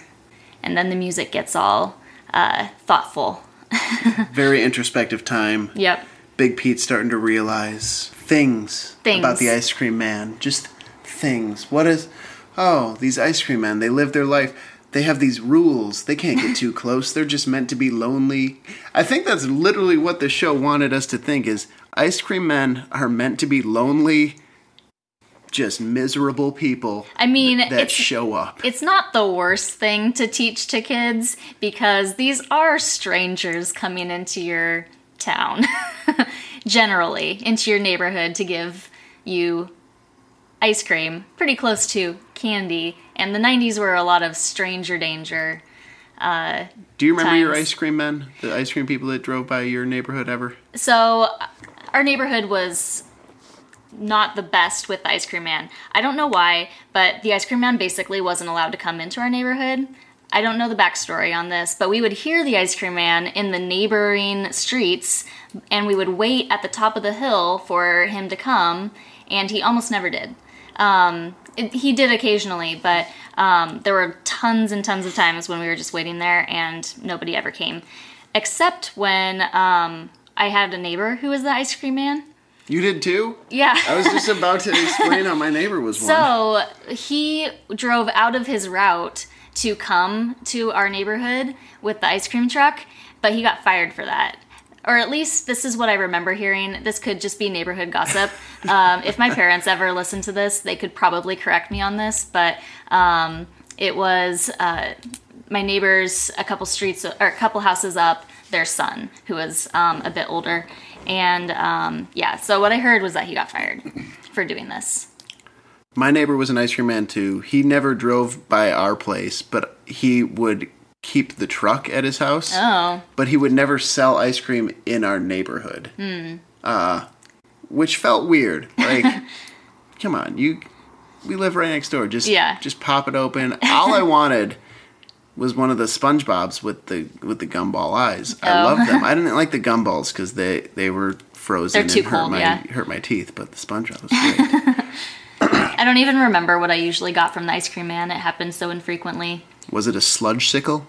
And then the music gets all uh, thoughtful. Very introspective time. Yep. Big Pete's starting to realize things, Things. about the ice cream man. Just things. What is. Oh, these ice cream men, they live their life. They have these rules. They can't get too close. They're just meant to be lonely. I think that's literally what the show wanted us to think is ice cream men are meant to be lonely, just miserable people I mean, that show up. it's not the worst thing to teach to kids because these are strangers coming into your town, generally, into your neighborhood to give you ice cream, pretty close to candy. And the 90s were a lot of stranger danger. Uh, Do you remember your ice cream men? The ice cream people that drove by your neighborhood ever? So, our neighborhood was not the best with the ice cream man. I don't know why, but the ice cream man basically wasn't allowed to come into our neighborhood. I don't know the backstory on this, but we would hear the ice cream man in the neighboring streets, and we would wait at the top of the hill for him to come, and he almost never did. Um, it, he did occasionally, but um, there were tons and tons of times when we were just waiting there, and nobody ever came, except when um, I had a neighbor who was the ice cream man. You did too? Yeah. I was just about to explain how my neighbor was one. So he drove out of his route to come to our neighborhood with the ice cream truck, but he got fired for that. Or at least this is what I remember hearing. This could just be neighborhood gossip. um, if my parents ever listen to this, they could probably correct me on this, but um, it was uh, my neighbors a couple streets or a couple houses up, their son, who was um, a bit older. And um, yeah, so what I heard was that he got fired for doing this. My neighbor was an ice cream man too. He never drove by our place, but he would keep the truck at his house. Oh, But he would never sell ice cream in our neighborhood. Uh, which felt weird. Like, come on, you. We live right next door. Just Yeah. just pop it open. All I wanted was one of the SpongeBob's with the with the gumball eyes. I Oh. love them. I didn't like the gumballs because they they were frozen They're too and hurt cold, my yeah. hurt my teeth. But the SpongeBob was great. I don't even remember what I usually got from the ice cream man. It happened so infrequently. was it a sludge sickle?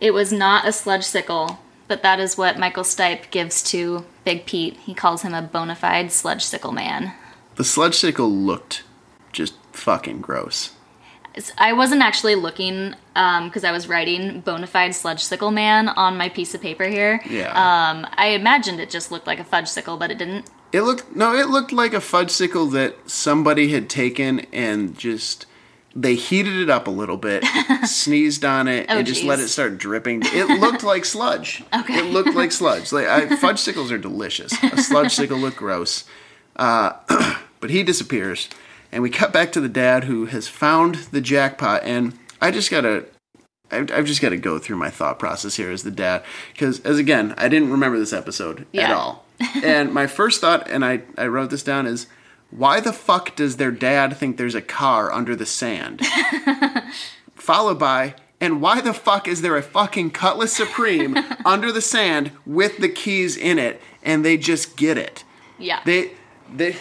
It was not a sludge sickle, but that is what Michael Stipe gives to Big Pete. He calls him a bona fide sludge sickle man. The sludge sickle looked just fucking gross. I wasn't actually looking because I was writing Bonafide sludge sickle man on my piece of paper here. Yeah. Um, I imagined it just looked like a fudge sickle, but it didn't. It looked no, it looked like a fudge sickle that somebody had taken and just they heated it up a little bit, sneezed on it, Oh, and just let it start dripping. It looked like sludge. Okay. It looked like sludge. Like I, fudge sickles are delicious. A sludge sickle looked gross, uh, but he disappears, and we cut back to the dad who has found the jackpot. And I just gotta I've, I've just got to go through my thought process here as the dad. Because as again i didn't remember this episode at all. And my first thought and I, I wrote this down is why the fuck does their dad think there's a car under the sand? Followed by and why the fuck is there a fucking cutlass supreme under the sand with the keys in it and they just get it? Yeah. they they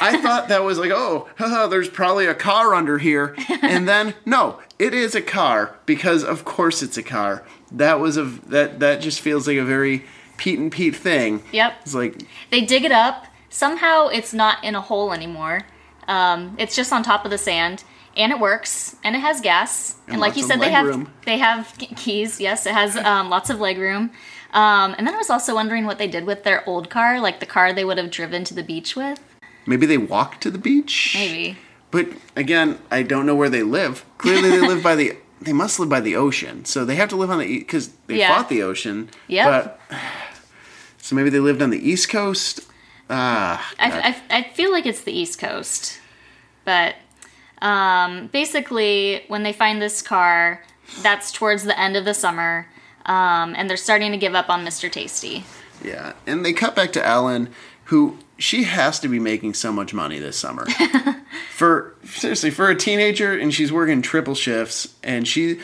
I thought that was like, oh, haha, there's probably a car under here. And then no, it is a car because of course it's a car. That was a that that just feels like a very Pete and Pete thing. Yep. It's like They dig it up. Somehow it's not in a hole anymore. Um, it's just on top of the sand, and it works, and it has gas. And, And like you said, they have room. they have keys. Yes, it has um, lots of leg room. Um, and then I was also wondering what they did with their old car, like the car they would have driven to the beach with. Maybe they walk to the beach. Maybe. But again, I don't know where they live. Clearly, they live by the. They must live by the ocean, so they have to live on the because they Yeah. fought the ocean. Yeah. But so maybe they lived on the east coast. Ah, I, I, I feel like it's the East Coast. But um, basically, when they find this car, that's towards the end of the summer, um, and they're starting to give up on Mr. Tasty. Yeah, and they cut back to Ellen, who she has to be making so much money this summer. for seriously, for a teenager, and she's working triple shifts, and she.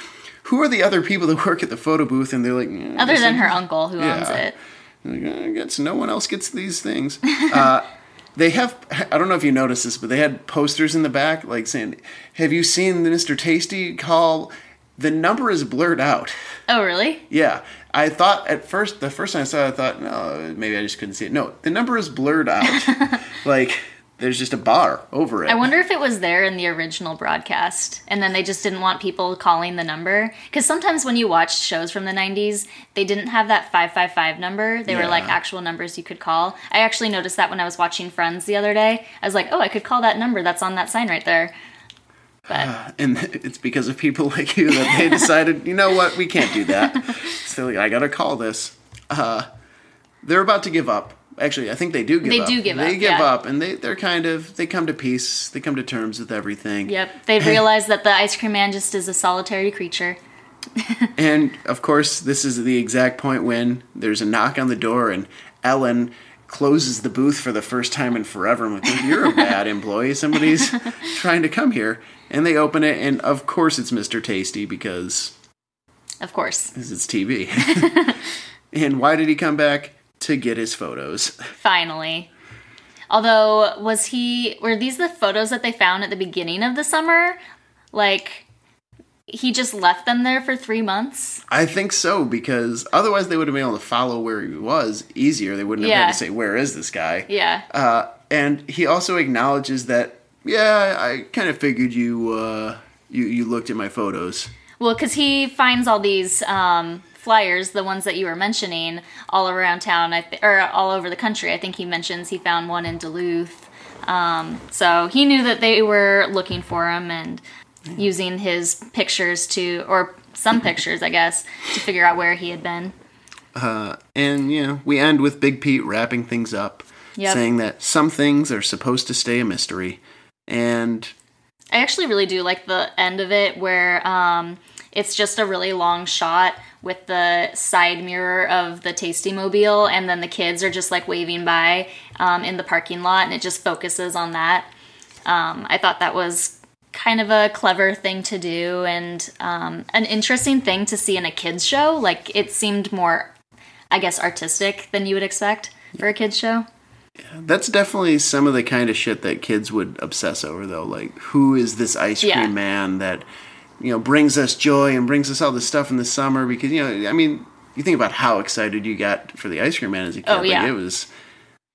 Who are the other people that work at the photo booth? And they're like, "Mm, Other than her uncle who owns it. Like, I guess no one else gets these things. Uh, they have, I don't know if you noticed this, but they had posters in the back like saying, Have you seen the Mr. Tasty call? The number is blurred out. Oh, really? Yeah. I thought at first, the first time I saw it, I thought, no, maybe I just couldn't see it. No, the number is blurred out. like, there's just a bar over it. I wonder if it was there in the original broadcast, and then they just didn't want people calling the number. Because sometimes when you watch shows from the 90s, they didn't have that 555 number. They were like actual numbers you could call. I actually noticed that when I was watching Friends the other day. I was like, oh, I could call that number that's on that sign right there. But and it's because of people like you that they decided, you know what, we can't do that. So I gotta call this. Uh, they're about to give up. Actually, I think they do give They up. do give They up, They give yeah. up, and they they're kind of they come to peace. They come to terms with everything. yep, they realize that the ice cream man just is a solitary creature. And of course, this is the exact point when there's a knock on the door, and Ellen closes the booth for the first time in forever. I'm like, you're a bad employee. Somebody's trying to come here, and they open it, and of course, it's Mr. Tasty because Of course. because it's TV. and why did he come back? To get his photos. Finally. Although, was he. Were these the photos that they found at the beginning of the summer? Like, he just left them there for three months? I think so because otherwise they would have been able to follow where he was easier. They wouldn't have Yeah. had to say, "Where is this guy?" Yeah. Uh, and he also acknowledges that, yeah, I kind of figured you uh, you you looked at my photos. Well, because he finds all these um, flyers, the ones that you were mentioning, all around town, I th- or all over the country. I think he mentions he found one in Duluth. Um, so he knew that they were looking for him and using his pictures to, or some pictures, I guess, to figure out where he had been. And you know, we end with Big Pete wrapping things up, Yep. saying that some things are supposed to stay a mystery, and I actually really do like the end of it where um, it's just a really long shot with the side mirror of the Tasty Mobile, and then the kids are just like waving by um, in the parking lot, and it just focuses on that. Um, I thought that was kind of a clever thing to do and um, an interesting thing to see in a kids show. Like it seemed more, I guess, artistic than you would expect for a kids show. That's definitely some of the kind of shit that kids would obsess over, though. Like, who is this ice cream Yeah. man that, you know, brings us joy and brings us all this stuff in the summer? Because, you know, I mean, you think about how excited you got for the ice cream man as a kid. Oh, Like, yeah. it was,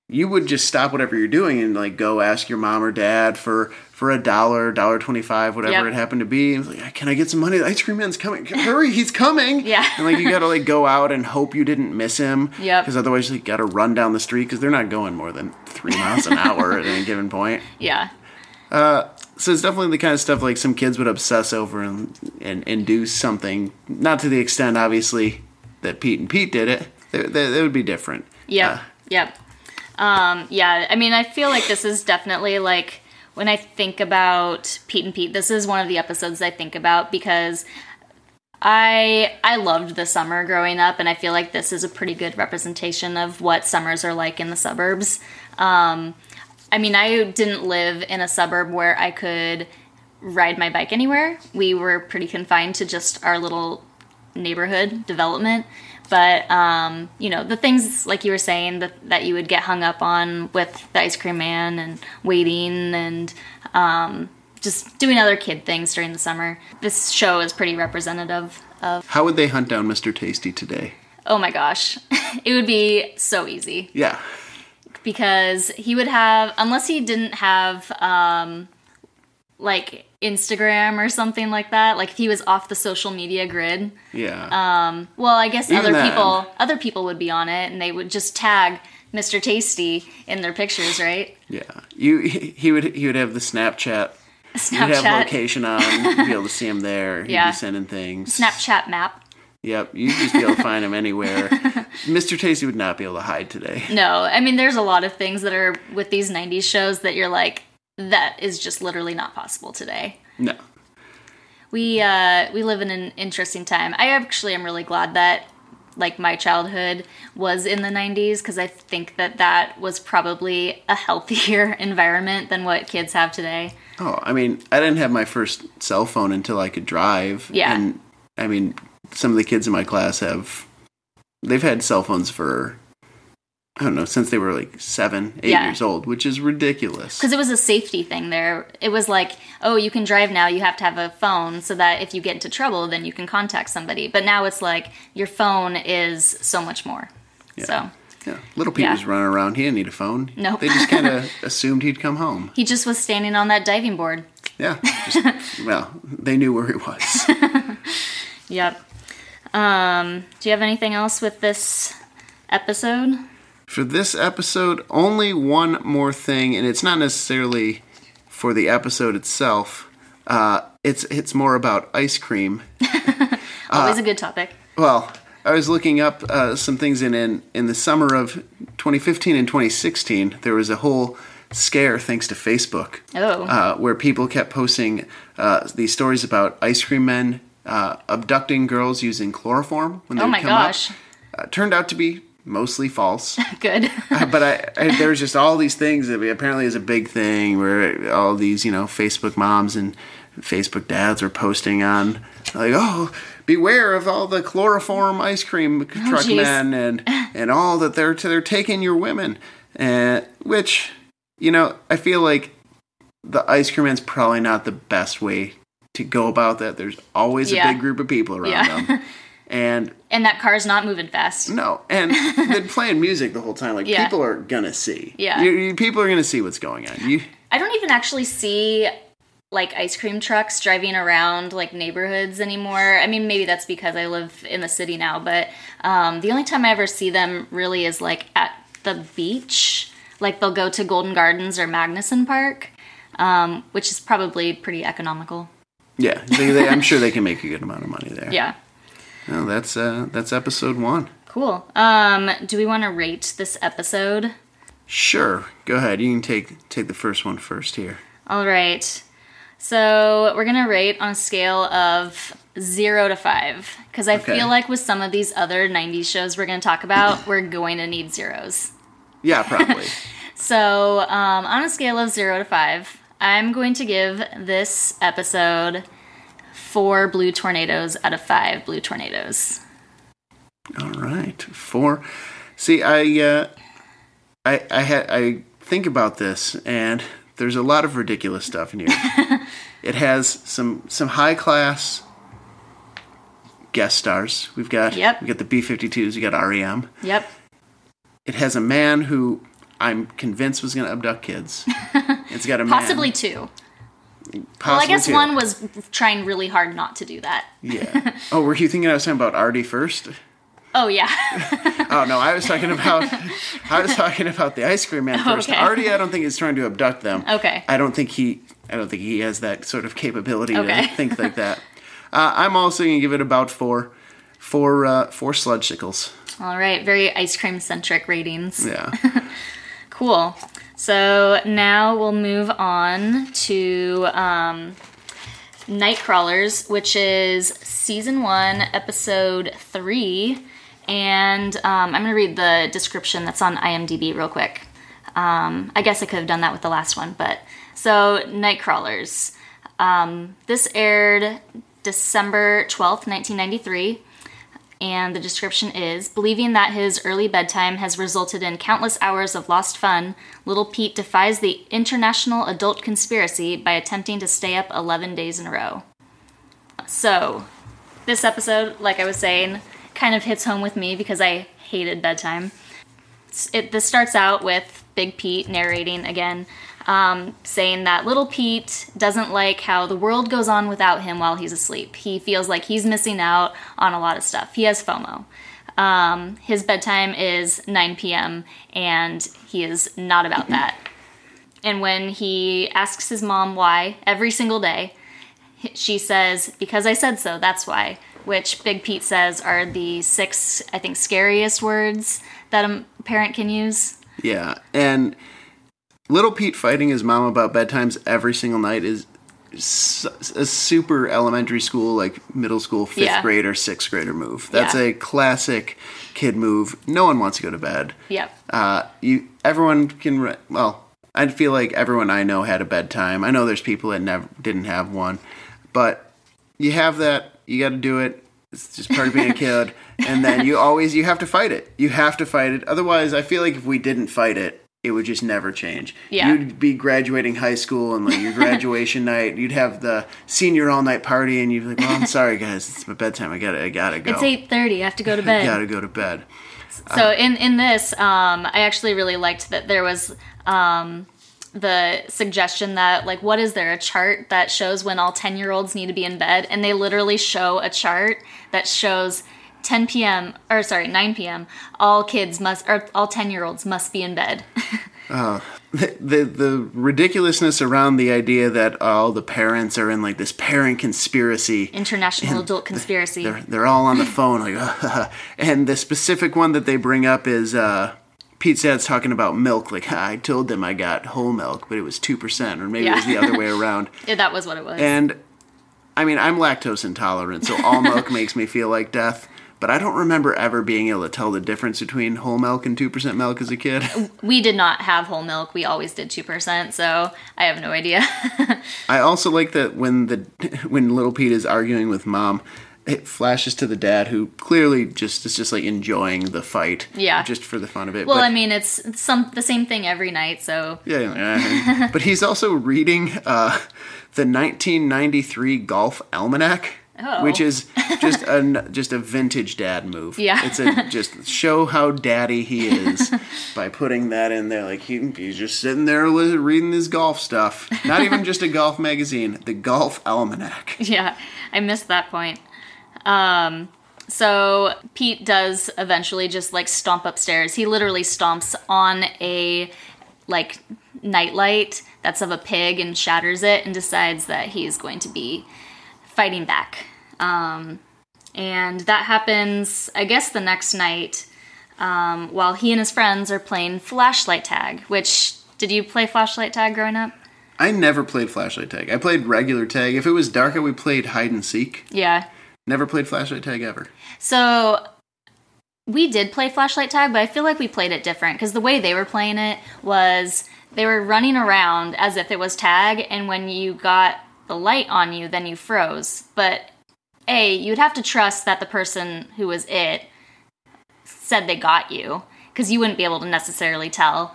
you would just stop whatever you're doing and, like, go ask your mom or dad for for a dollar, dollar twenty-five, whatever Yep. it happened to be. And like, can I get some money? The ice cream man's coming. Hurry, he's coming. Yeah. And, like, you got to, like, go out and hope you didn't miss him. Yeah. Because otherwise, you got to run down the street because they're not going more than three miles an hour at any given point. Yeah. Uh, So it's definitely the kind of stuff like some kids would obsess over and, and, and do something, not to the extent, obviously, that Pete and Pete did it. They, they, they would be different. Yeah. Uh, yep. Um, yeah, I mean, I feel like this is definitely like when I think about Pete and Pete, this is one of the episodes I think about because I I loved the summer growing up, and I feel like this is a pretty good representation of what summers are like in the suburbs. Um, I mean, I didn't live in a suburb where I could ride my bike anywhere. We were pretty confined to just our little neighborhood development. But um, you know, the things like you were saying that that you would get hung up on with the ice cream man and waiting and um, just doing other kid things during the summer. This show is pretty representative of. How would they hunt down Mr. Tasty today? Oh my gosh, it would be so easy Yeah. because he would have unless he didn't have um like Instagram or something like that like if he was off the social media grid Yeah. Um, well I guess Even other then. people other people would be on it and they would just tag Mr. Tasty in their pictures right yeah. You he would he would have the Snapchat. He'd have Snapchat location on. You'd be able to see him there. He'd Yeah. be sending things. Snapchat map Yep. You'd just be able to find him anywhere. Mr. Tasty would not be able to hide today. no I mean there's a lot of things that are with these 90s shows that you're like that is just literally not possible today No. we uh we live in an interesting time i actually am really glad that like my childhood was in the 90s because i think that that was probably a healthier environment than what kids have today Oh, I mean, I didn't have my first cell phone until I could drive. Yeah. And I mean, some of the kids in my class have they've had cell phones for I don't know, since they were like 7, 8 Yeah. years old, which is ridiculous. because it was a safety thing there it was like oh you can drive now you have to have a phone so that if you get into trouble then you can contact somebody but now it's like your phone is so much more so Yeah. Little Pete Yeah. was running around, he didn't need a phone. Nope. They just kind of assumed he'd come home. he just was standing on that diving board Yeah. Just, well, they knew where he was. yep um do you have anything else with this episode For this episode, only one more thing, and it's not necessarily for the episode itself. Uh, it's it's more about ice cream. always a good topic Well, I was looking up uh, some things in, in in the summer of 2015 and 2016. There was a whole scare thanks to Facebook, Oh. uh, where people kept posting uh, these stories about ice cream men uh, abducting girls using chloroform when they Oh my come gosh. up. Uh, turned out to be mostly false. Good. Uh, but I, I there was just all these things that apparently is a big thing where all these you know Facebook moms and Facebook dads were posting on like oh beware of all the chloroform ice cream truck jeez. men and and all that they're they're taking your women, and which you know I feel like the ice cream man's probably not the best way to go about that. There's always Yeah. a big group of people around Yeah. them, and And that car's not moving fast. no, and they're playing music the whole time. Like Yeah. people are gonna see. Yeah. You- you- people are gonna see what's going on. You I don't even actually see like ice cream trucks driving around like neighborhoods anymore. I mean, maybe that's because I live in the city now, but um, the only time I ever see them really is like at the beach. Like they'll go to Golden Gardens or Magnuson Park, um, which is probably pretty economical. yeah, they, they, I'm sure they can make a good amount of money there. Yeah. No, that's uh, that's episode one. Cool. Um, do we want to rate this episode? Sure, go ahead. You can take take the first one first here. All right. So we're gonna rate on a scale of zero to five because I Okay. feel like with some of these other '90s shows we're gonna talk about, we're going to need zeros. Yeah, probably. So um, on a scale of zero to five, I'm going to give this episode four blue tornadoes out of five blue tornadoes. All right, four. See, I uh, I I had I think about this, and there's a lot of ridiculous stuff in here. it has some some high class guest stars. We've got Yep. we got the B52s. We got REM. Yep. It has a man who I'm convinced was going to abduct kids. It's got a man, Possibly two. Well, I guess one was trying really hard not to do that. Yeah. Oh, were you thinking I was talking about Artie first? Oh yeah. Oh no, I was talking about I was talking about the ice cream man first. Okay. Artie, I don't think is trying to abduct them. Okay. I don't think he I don't think he has that sort of capability Okay. to think like that. Uh, I'm also gonna give it about four, four, uh, four sludgesicles. All right. Very ice cream centric ratings. Yeah. Cool. So now we'll move on to um, Nightcrawlers, which is season one, episode three. And um, I'm going to read the description that's on IMDb real quick. Um, I guess I could have done that with the last one, but so Nightcrawlers. Um, this aired December 12th, 1993 and the description is believing that his early bedtime has resulted in countless hours of lost fun little pete defies the international adult conspiracy by attempting to stay up 11 days in a row. So this episode like i was saying kind of hits home with me because i hated bedtime. It, this starts out with big pete narrating again um, saying that little Pete doesn't like how the world goes on without him while he's asleep. He feels like he's missing out on a lot of stuff. He has FOMO. Um, his bedtime is 9 p.m., and he is not about that. And when he asks his mom why every single day, she says, Because I said so, that's why. Which Big Pete says are the six, I think, scariest words that a parent can use. Yeah. And little Pete fighting his mom about bedtimes every single night is a super elementary school, like middle school, fifth Yeah. grade or sixth grader move. That's Yeah. a classic kid move. No one wants to go to bed. Yep. Uh, you everyone can re- well. I feel like everyone I know had a bedtime. I know there's people that never didn't have one, but you have that. You got to do it. It's just part of being a kid. And then you always you have to fight it. You have to fight it. Otherwise, I feel like if we didn't fight it, it would just never change. Yeah. You'd be graduating high school and like your graduation night. You'd have the senior all night party, and you'd be like, "Well, I'm sorry, guys. It's my bedtime. I gotta, I gotta go. It's 8.30. I have to go to I bed. gotta go to bed." So in in this, um, I actually really liked that there was um, the suggestion that like, what is there a chart that shows when all ten year olds need to be in bed, and they literally show a chart that shows. 10 p.m. or sorry, 9 p.m. All kids must or all 10 year olds must be in bed. the, the the ridiculousness around the idea that all the parents are in like this parent conspiracy. International adult conspiracy. They're they're all on the phone like, and the specific one that they bring up is uh, Pete Dad's talking about milk. Like I told them I got whole milk, but it was two percent, or maybe it was the other way around. Yeah, that was what it was. And I mean, I'm lactose intolerant, so all milk makes me feel like death. But I don't remember ever being able to tell the difference between whole milk and two percent milk as a kid. we did not have whole milk. We always did 2%, so I have no idea. I also like that when the when little Pete is arguing with mom, it flashes to the dad who clearly just is just like enjoying the fight. Yeah. Just for the fun of it. Well, But- I mean, it's it's some the same thing every night, so Yeah, yeah. but he's also reading uh, the 1993 Golf Almanac, Oh. which is just a just a vintage dad move. Yeah. it's a just show how daddy he is by putting that in there. Like he, he's just sitting there li- reading his golf stuff. Not even just a golf magazine, the Golf Almanac. yeah, I missed that point. Um, so Pete does eventually just like stomp upstairs. He literally stomps on a like nightlight that's of a pig and shatters it and decides that he is going to be fighting back. Um, and that happens, I guess, the next night um, while he and his friends are playing flashlight tag. Which did you play flashlight tag growing up? I never played flashlight tag. I played regular tag. If it was darker, we played hide and seek. Yeah. Never played flashlight tag ever. So we did play flashlight tag, but I feel like we played it different because the way they were playing it was they were running around as if it was tag, and when you got the light on you, then you froze. But A, you'd have to trust that the person who was it said they got you because you wouldn't be able to necessarily tell.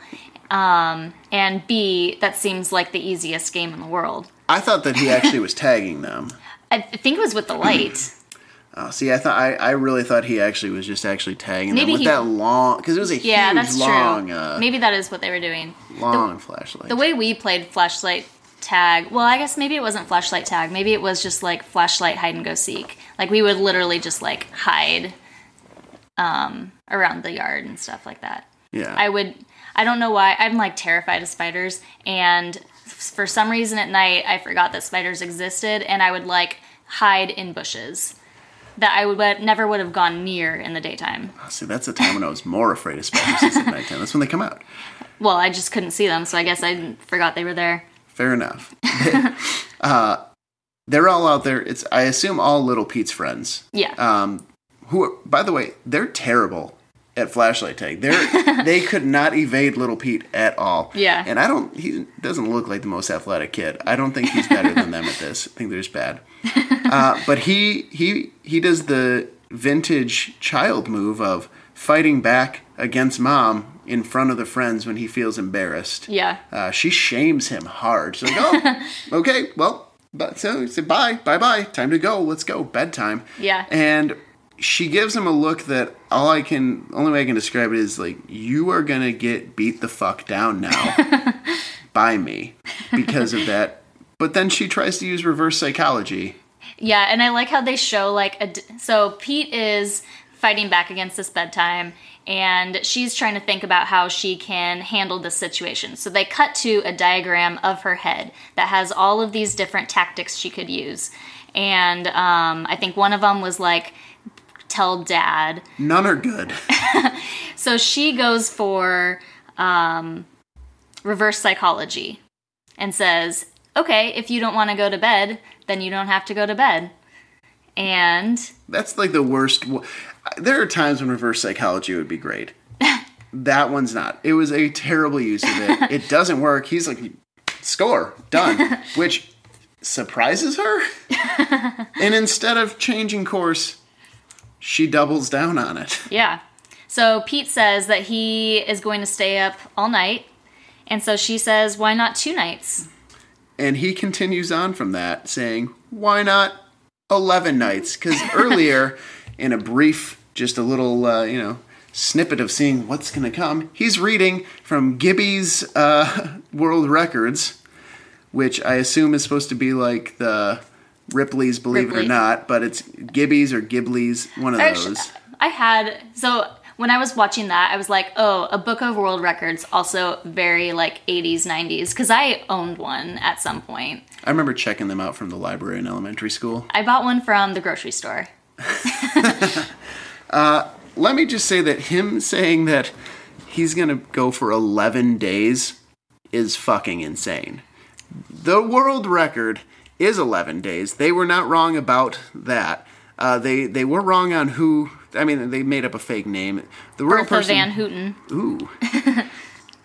Um, and B, that seems like the easiest game in the world. I thought that he actually was tagging them. I th- think it was with the light. Oh, see, I thought I, I really thought he actually was just actually tagging Maybe them with he- that long because it was a yeah, huge that's long true. uh, Maybe that is what they were doing. long flashlight. The way we played flashlight tag, well, I guess maybe it wasn't flashlight tag. Maybe it was just like flashlight hide and go seek. Like we would literally just like hide um, around the yard and stuff like that. yeah, I would. I don't know why. I'm like terrified of spiders, and for some reason at night I forgot that spiders existed, and I would like hide in bushes that I would never would have gone near in the daytime. see, that's the time when I was more afraid of spiders at nighttime. That's when they come out. Well, I just couldn't see them, so I guess I forgot they were there. Fair enough. uh, they're all out there. It's I assume all Little Pete's friends. Yeah. Um, who, by the way, they're terrible at flashlight tag. They're they could not evade Little Pete at all. Yeah. And I don't. He doesn't look like the most athletic kid. I don't think he's better than them at this. I think they're just bad. Uh, but he he he does the vintage child move of fighting back against mom in front of the friends when he feels embarrassed. yeah. Uh, she shames him hard. She's like, "Oh, okay, well, but so he said bye, bye, bye. Time to go. Let's go. Bedtime." Yeah. And she gives him a look that all I can, only way I can describe it is like, "You are gonna get beat the fuck down now by me because of that." But then she tries to use reverse psychology. Yeah, and I like how they show like a d- so Pete is fighting back against this bedtime and she's trying to think about how she can handle this situation. So they cut to a diagram of her head that has all of these different tactics she could use. And um, I think one of them was like tell dad. None are good. So she goes for um, reverse psychology and says, okay, if you don't want to go to bed, then you don't have to go to bed. And That's like the worst. There are times when reverse psychology would be great. that one's not. It was a terrible use of it. It doesn't work. He's like, score, done. Which surprises her. and instead of changing course, she doubles down on it. Yeah. So Pete says that he is going to stay up all night. And so she says, why not two nights? And he continues on from that, saying, why not 11 nights? Because earlier, in a brief, just a little, uh, you know, snippet of seeing what's going to come, he's reading from Gibby's uh, World Records, which I assume is supposed to be like the Ripley's Believe It or Not, but it's Gibby's or Ghibli's, one of Actually, those. I had, so when I was watching that, I was like, oh, a book of world records, also very like 80s, 90s, because I owned one at some point. I remember checking them out from the library in elementary school. I bought one from the grocery store. let me just say that him saying that he's gonna go for 11 days is fucking insane. The world record is 11 days. They were not wrong about that. Uh, they they were wrong on who. I mean, they made up a fake name. The real Bertha person. Van Houten. Ooh.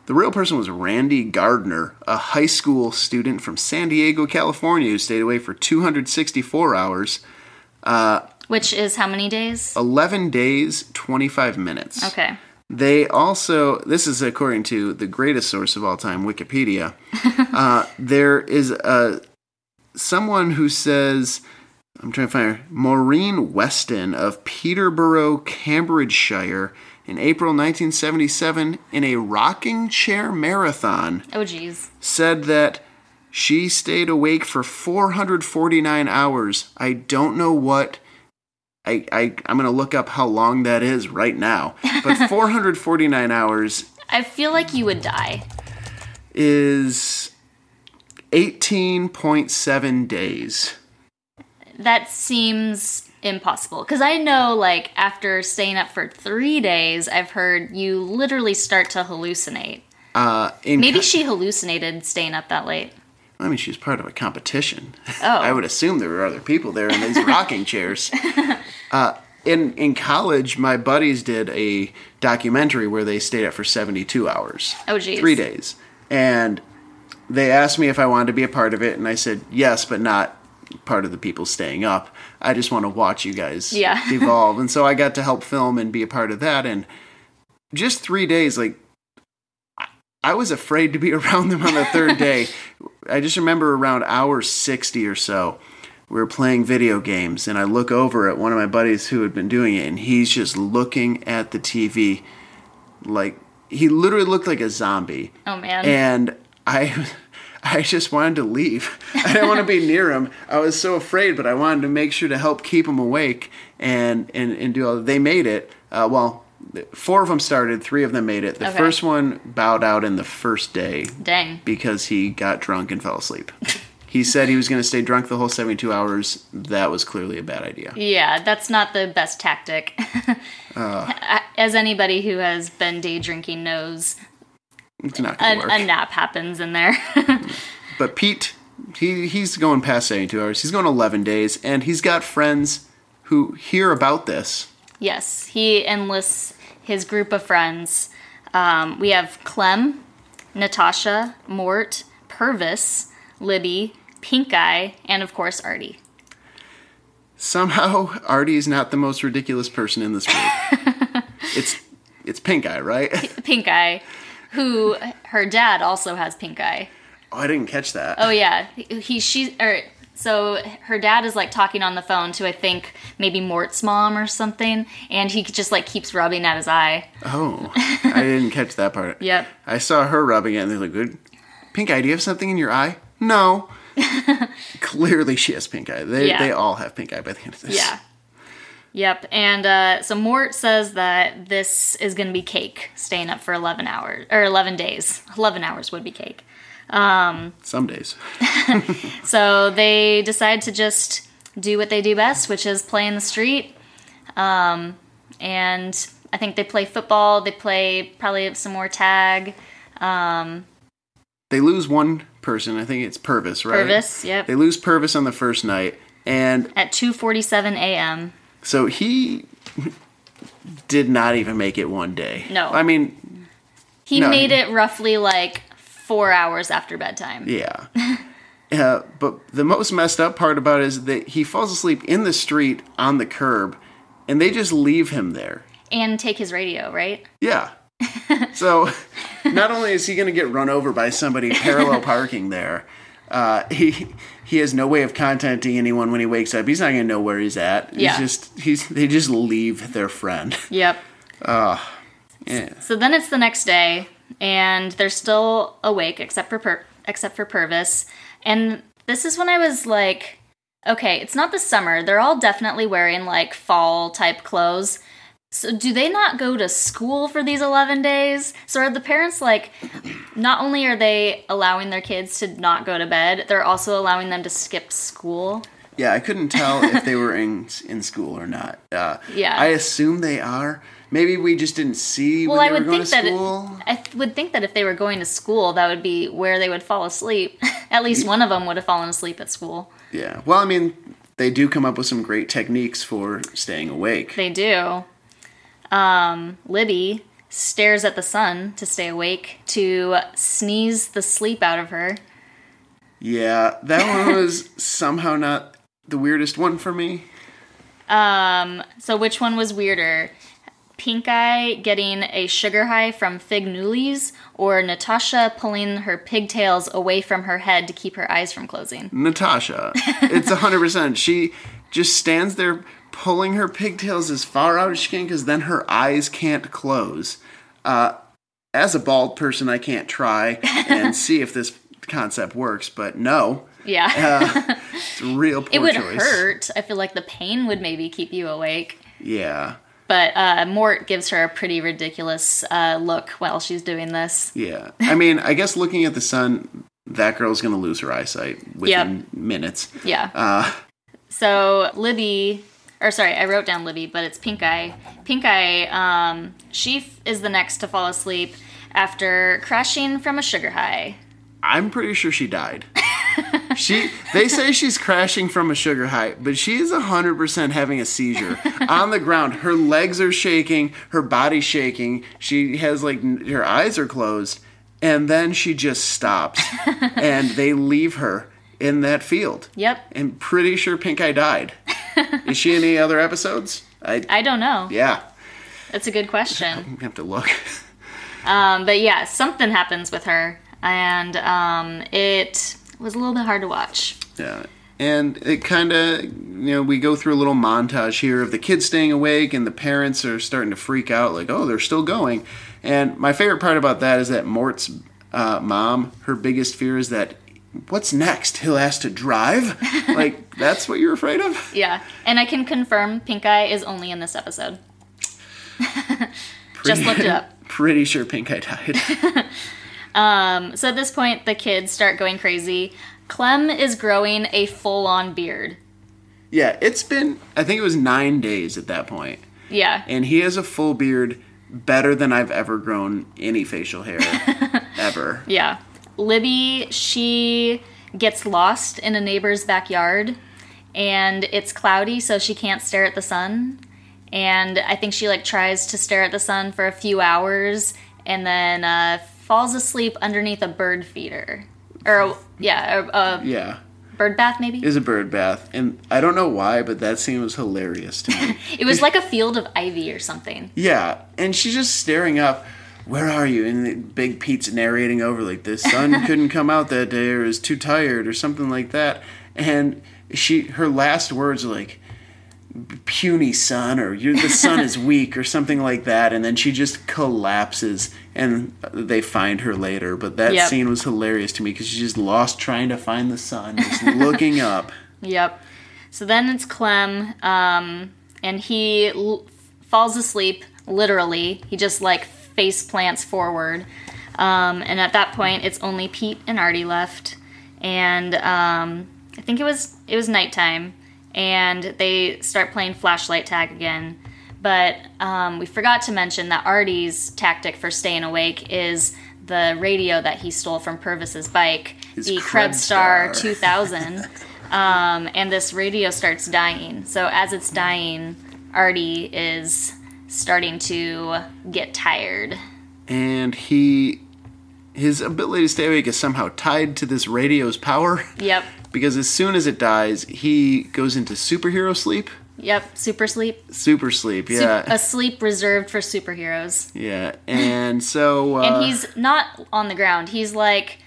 the real person was Randy Gardner, a high school student from San Diego, California, who stayed away for 264 hours. Uh, Which is how many days? 11 days, 25 minutes. Okay. They also, this is according to the greatest source of all time, Wikipedia. uh, there is a someone who says, I'm trying to find her, Maureen Weston of Peterborough, Cambridgeshire, in April 1977, in a rocking chair marathon, Oh, geez. said that she stayed awake for 449 hours. I don't know what. I, I, I'm to look up how long that is right now. But 449 hours I feel like you would die. is 18.7 days. That seems impossible. Because I know, like, after staying up for three days, I've heard you literally start to hallucinate. Uh, in Maybe she hallucinated staying up that late. I mean, she was part of a competition. Oh. I would assume there were other people there in these rocking chairs. Uh, in in college, my buddies did a documentary where they stayed up for 72 hours. Oh, geez. Three days. And they asked me if I wanted to be a part of it, and I said yes, but not part of the people staying up. I just want to watch you guys Yeah. evolve. And so I got to help film and be a part of that. And just three days, like, I was afraid to be around them on the third day. I just remember around hour 60 or so, we were playing video games, and I look over at one of my buddies who had been doing it, and he's just looking at the TV like he literally looked like a zombie. Oh, man. And I I just wanted to leave. I didn't want to be near him. I was so afraid, but I wanted to make sure to help keep him awake and and, and do all. They made it. Uh, well, four of them started. Three of them made it. The Okay. first one bowed out in the first day Dang. because he got drunk and fell asleep. he said he was going to stay drunk the whole 72 hours. That was clearly a bad idea. Yeah, that's not the best tactic. Uh. As anybody who has been day drinking knows, It's not a, work. a nap happens in there. But Pete, he he's going past 72 hours. He's going 11 days, and he's got friends who hear about this. Yes, he enlists his group of friends. Um, we have Clem, Natasha, Mort, Purvis, Libby, Pink Eye, and of course Artie. Somehow, Artie is not the most ridiculous person in this group. it's it's Pink Eye, right? Pink Eye, who her dad also has pink eye. Oh, I didn't catch that. Oh yeah, he she or so her dad is like talking on the phone to I think maybe Mort's mom or something, and he just like keeps rubbing at his eye. Oh, I didn't catch that part. Yep. I saw her rubbing it, and they're like, "Good, Pink Eye. Do you have something in your eye?" No. Clearly, she has pink eye. They Yeah. they all have pink eye by the end of this. Yeah. Yep. And uh, so Mort says that this is going to be cake, staying up for 11 hours or 11 days. 11 hours would be cake. Some days. So they decide to just do what they do best, which is play in the street. Um, and I think they play football. They play probably some more tag. Um, They lose one person. I think it's Purvis, right? Purvis, yep. They lose Purvis on the first night, and At 2:47 a.m. so he did not even make it one day. No. I mean, He No. made it roughly like four hours after bedtime. yeah. Uh, but the most messed up part about it is that he falls asleep in the street on the curb, and they just leave him there. And take his radio, right? Yeah. so not only is he going to get run over by somebody parallel parking there, uh, he he has no way of contacting anyone when he wakes up. He's not going to know where he's at. He's Yeah. just he's they just leave their friend. Yep. Yeah. So then it's the next day, and they're still awake except for except for Purvis. And this is when I was like, okay, it's not the summer. They're all definitely wearing like fall type clothes. So do they not go to school for these 11 days? So are the parents like not only are they allowing their kids to not go to bed, they're also allowing them to skip school? Yeah, I couldn't tell if they were in in school or not. Uh, Yeah. I assume they are. Maybe we just didn't see Well, when I they were would going think that it. I would think that if they were going to school, that would be where they would fall asleep. at least one of them would have fallen asleep at school. yeah. Well, I mean, they do come up with some great techniques for staying awake. They do. Um, Libby stares at the sun to stay awake to sneeze the sleep out of her. Yeah, that one was somehow not the weirdest one for me. Um, so which one was weirder? Pink Eye getting a sugar high from fig newlies, or Natasha pulling her pigtails away from her head to keep her eyes from closing? Natasha. It's 100%. She just stands there pulling her pigtails as far out as she can because then her eyes can't close. Uh, as a bald person, I can't try and see if this concept works, but no. Yeah. Uh, it's a real poor it would choice. hurt. I feel like the pain would maybe keep you awake. Yeah. But uh, Mort gives her a pretty ridiculous uh, look while she's doing this. Yeah. I mean, I guess looking at the sun, that girl's going to lose her eyesight within minutes. Yeah. Uh, So Libby, or sorry, I wrote down Libby, but it's Pink Eye. Pink Eye, um, she f- is the next to fall asleep after crashing from a sugar high. I'm pretty sure she died. she they say she's crashing from a sugar high, but she is 100% having a seizure on the ground. Her legs are shaking, her body's shaking. She has like her eyes are closed, and then she just stops and they leave her in that field. Yep. I'm pretty sure Pink Eye died. is she in any other episodes? I I don't know. yeah, That's a good question. I have to look. Um, but yeah, something happens with her, and um, it was a little bit hard to watch. Yeah. And it kind of, you know, we go through a little montage here of the kids staying awake and the parents are starting to freak out, like, oh, they're still going. And my favorite part about that is that Mort's uh, mom, her biggest fear is that, what's next? He'll ask to drive? like, that's what you're afraid of? Yeah, and I can confirm Pink Eye is only in this episode. Just looked it up. Pretty sure Pink Eye died. Um, so at this point, the kids start going crazy. Clem is growing a full-on beard. yeah, it's been, I think it was nine days at that point. Yeah, And he has a full beard better than I've ever grown any facial hair ever. yeah. Libby, she gets lost in a neighbor's backyard, and it's cloudy, so she can't stare at the sun. And I think she like tries to stare at the sun for a few hours, and then uh, falls asleep underneath a bird feeder, or yeah, a, a Yeah. bird bath maybe. is a bird bath, and I don't know why, but that scene was hilarious to me. It was like a field of ivy or something. yeah, and she's just staring up. Where are you? And the Big Pete's narrating over like the sun couldn't come out that day, or is too tired, or something like that. And she, her last words are like, "Puny sun," or "You, the sun is weak," or something like that. And then she just collapses, and they find her later. But that Yep. scene was hilarious to me because she's just lost trying to find the sun, just looking up. Yep. So then it's Clem, um, and he l- falls asleep literally. He just like face plants forward. Um, and at that point, it's only Pete and Artie left. And um, I think it was it was nighttime, and they start playing flashlight tag again. But um, we forgot to mention that Artie's tactic for staying awake is the radio that he stole from Purvis's bike, His the Krebstar. Krebstar 2000. um, and this radio starts dying. So as it's dying, Artie is starting to get tired. and he his ability to stay awake is somehow tied to this radio's power Yep. Because as soon as it dies he goes into superhero sleep Yep. Super sleep. super sleep Sup- yeah a sleep reserved for superheroes. yeah and so uh, And he's not on the ground. He's like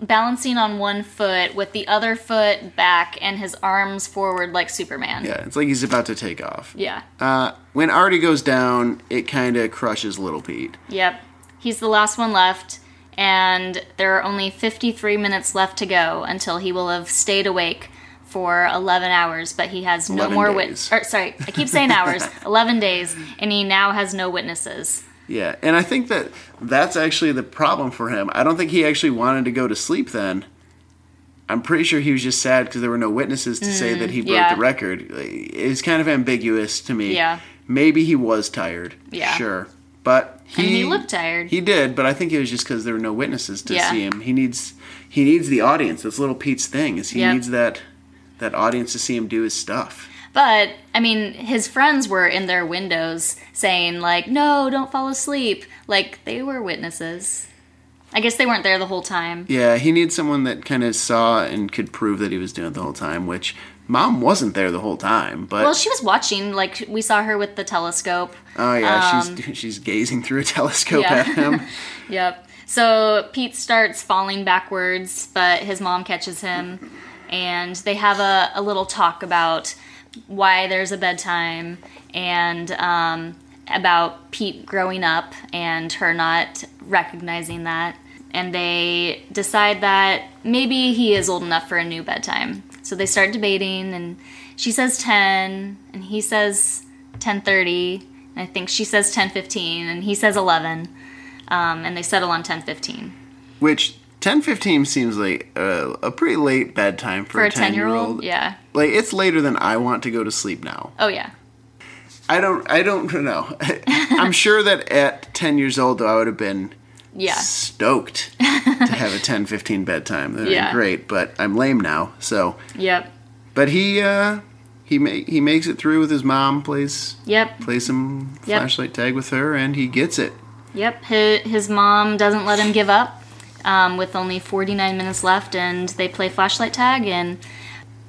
balancing on one foot with the other foot back and his arms forward like Superman. yeah it's like he's about to take off Yeah. uh, when artie goes down it kind of crushes little pete Yep. He's the last one left, and there are only 53 minutes left to go until he will have stayed awake for 11 hours, but he has no more witnesses. Sorry, I keep saying hours. 11 days, and he now has no witnesses. yeah and i think that that's actually the problem for him i don't think he actually wanted to go to sleep then I'm pretty sure he was just sad because there were no witnesses to say that he broke Mm, yeah. the record. It's kind of ambiguous to me. Yeah. Maybe he was tired. Yeah. Sure. But he, And he looked tired. He did, but I think it was just because there were no witnesses to Yeah. see him. He needs he needs the audience. That's little Pete's thing. Is he Yep. needs that that audience to see him do his stuff. But, I mean, his friends were in their windows saying, like, no, don't fall asleep. Like, they were witnesses. I guess they weren't there the whole time. Yeah, he needs someone that kind of saw and could prove that he was doing it the whole time, which Mom wasn't there the whole time, but Well, she was watching. Like we saw her with the telescope. oh yeah, she's she's gazing through a telescope Um, Yeah. at him. Yep. So Pete starts falling backwards, but his mom catches him, and they have a, a little talk about why there's a bedtime and um, about Pete growing up and her not recognizing that. And they decide that maybe he is old enough for a new bedtime. So they start debating, and she says 10, and he says 10:30, and I think she says 10:15, and he says 11 um, and they settle on 10:15 Which ten fifteen seems like a, a pretty late bedtime for, for a a 10 year old. Yeah. Like it's later than I want to go to sleep now. Oh yeah. I don't. I don't know. I'm sure that at ten years old, though, I would have been Yeah. stoked to have a 10, 15 bedtime. That'd Yeah. be great. But I'm lame now, so. Yep. But he uh, he ma- he makes it through with his mom. Plays Yep. plays some Yep. flashlight tag with her, and he gets it. Yep. His, his mom doesn't let him give up. Um, with only 49 minutes left, and they play flashlight tag, and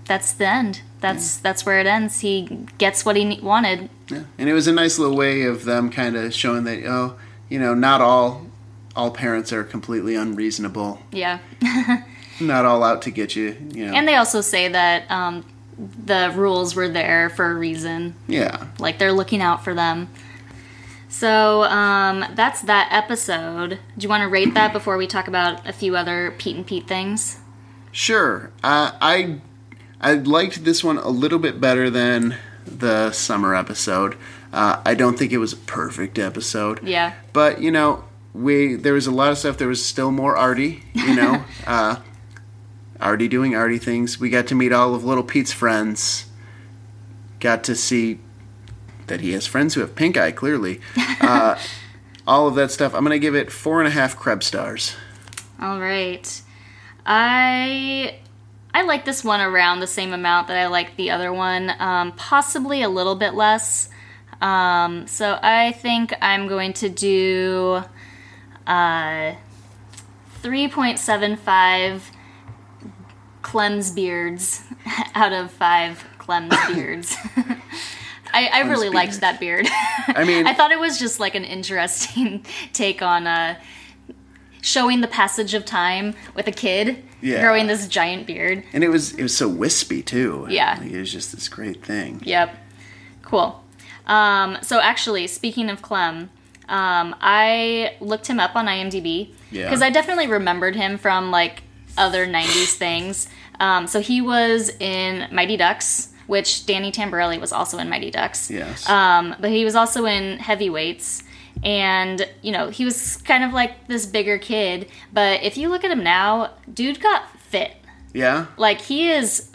that's the end. That's that's where it ends. He gets what he wanted. Yeah. And it was a nice little way of them kind of showing that oh, you know, not all all parents are completely unreasonable. Yeah. Not all out to get you. You know. And they also say that um, the rules were there for a reason. yeah. like they're looking out for them. So um, that's that episode. Do you want to rate that before we talk about a few other Pete and Pete things? Sure. Uh, I I liked this one a little bit better than the summer episode. Uh, I don't think it was a perfect episode. Yeah. But you know, we there was a lot of stuff. There was still more Artie. You know, uh, Artie doing Artie things. We got to meet all of Little Pete's friends. Got to see that he has friends who have pink eye. Clearly, uh, all of that stuff. I'm gonna give it four and a half Krebs stars. All right. I I like this one around the same amount that I like the other one, um, possibly a little bit less. Um, so I think I'm going to do uh, 3.75 Clem's beards out of five Clem's beards. I, I really liked that beard. I mean, I thought it was just like an interesting take on uh, showing the passage of time with a kid Yeah. growing this giant beard. and it was it was so wispy too. Yeah. Like, it was just this great thing. Yep. Cool. Um, so actually, speaking of Clem, um, I looked him up on IMDb Yeah. because I definitely remembered him from like other '90s things. Um, so he was in Mighty Ducks, which Danny Tamberelli was also in Mighty Ducks. Yes. Um, but he was also in Heavyweights. And, you know, he was kind of like this bigger kid. But if you look at him now, dude got fit. yeah. Like, he is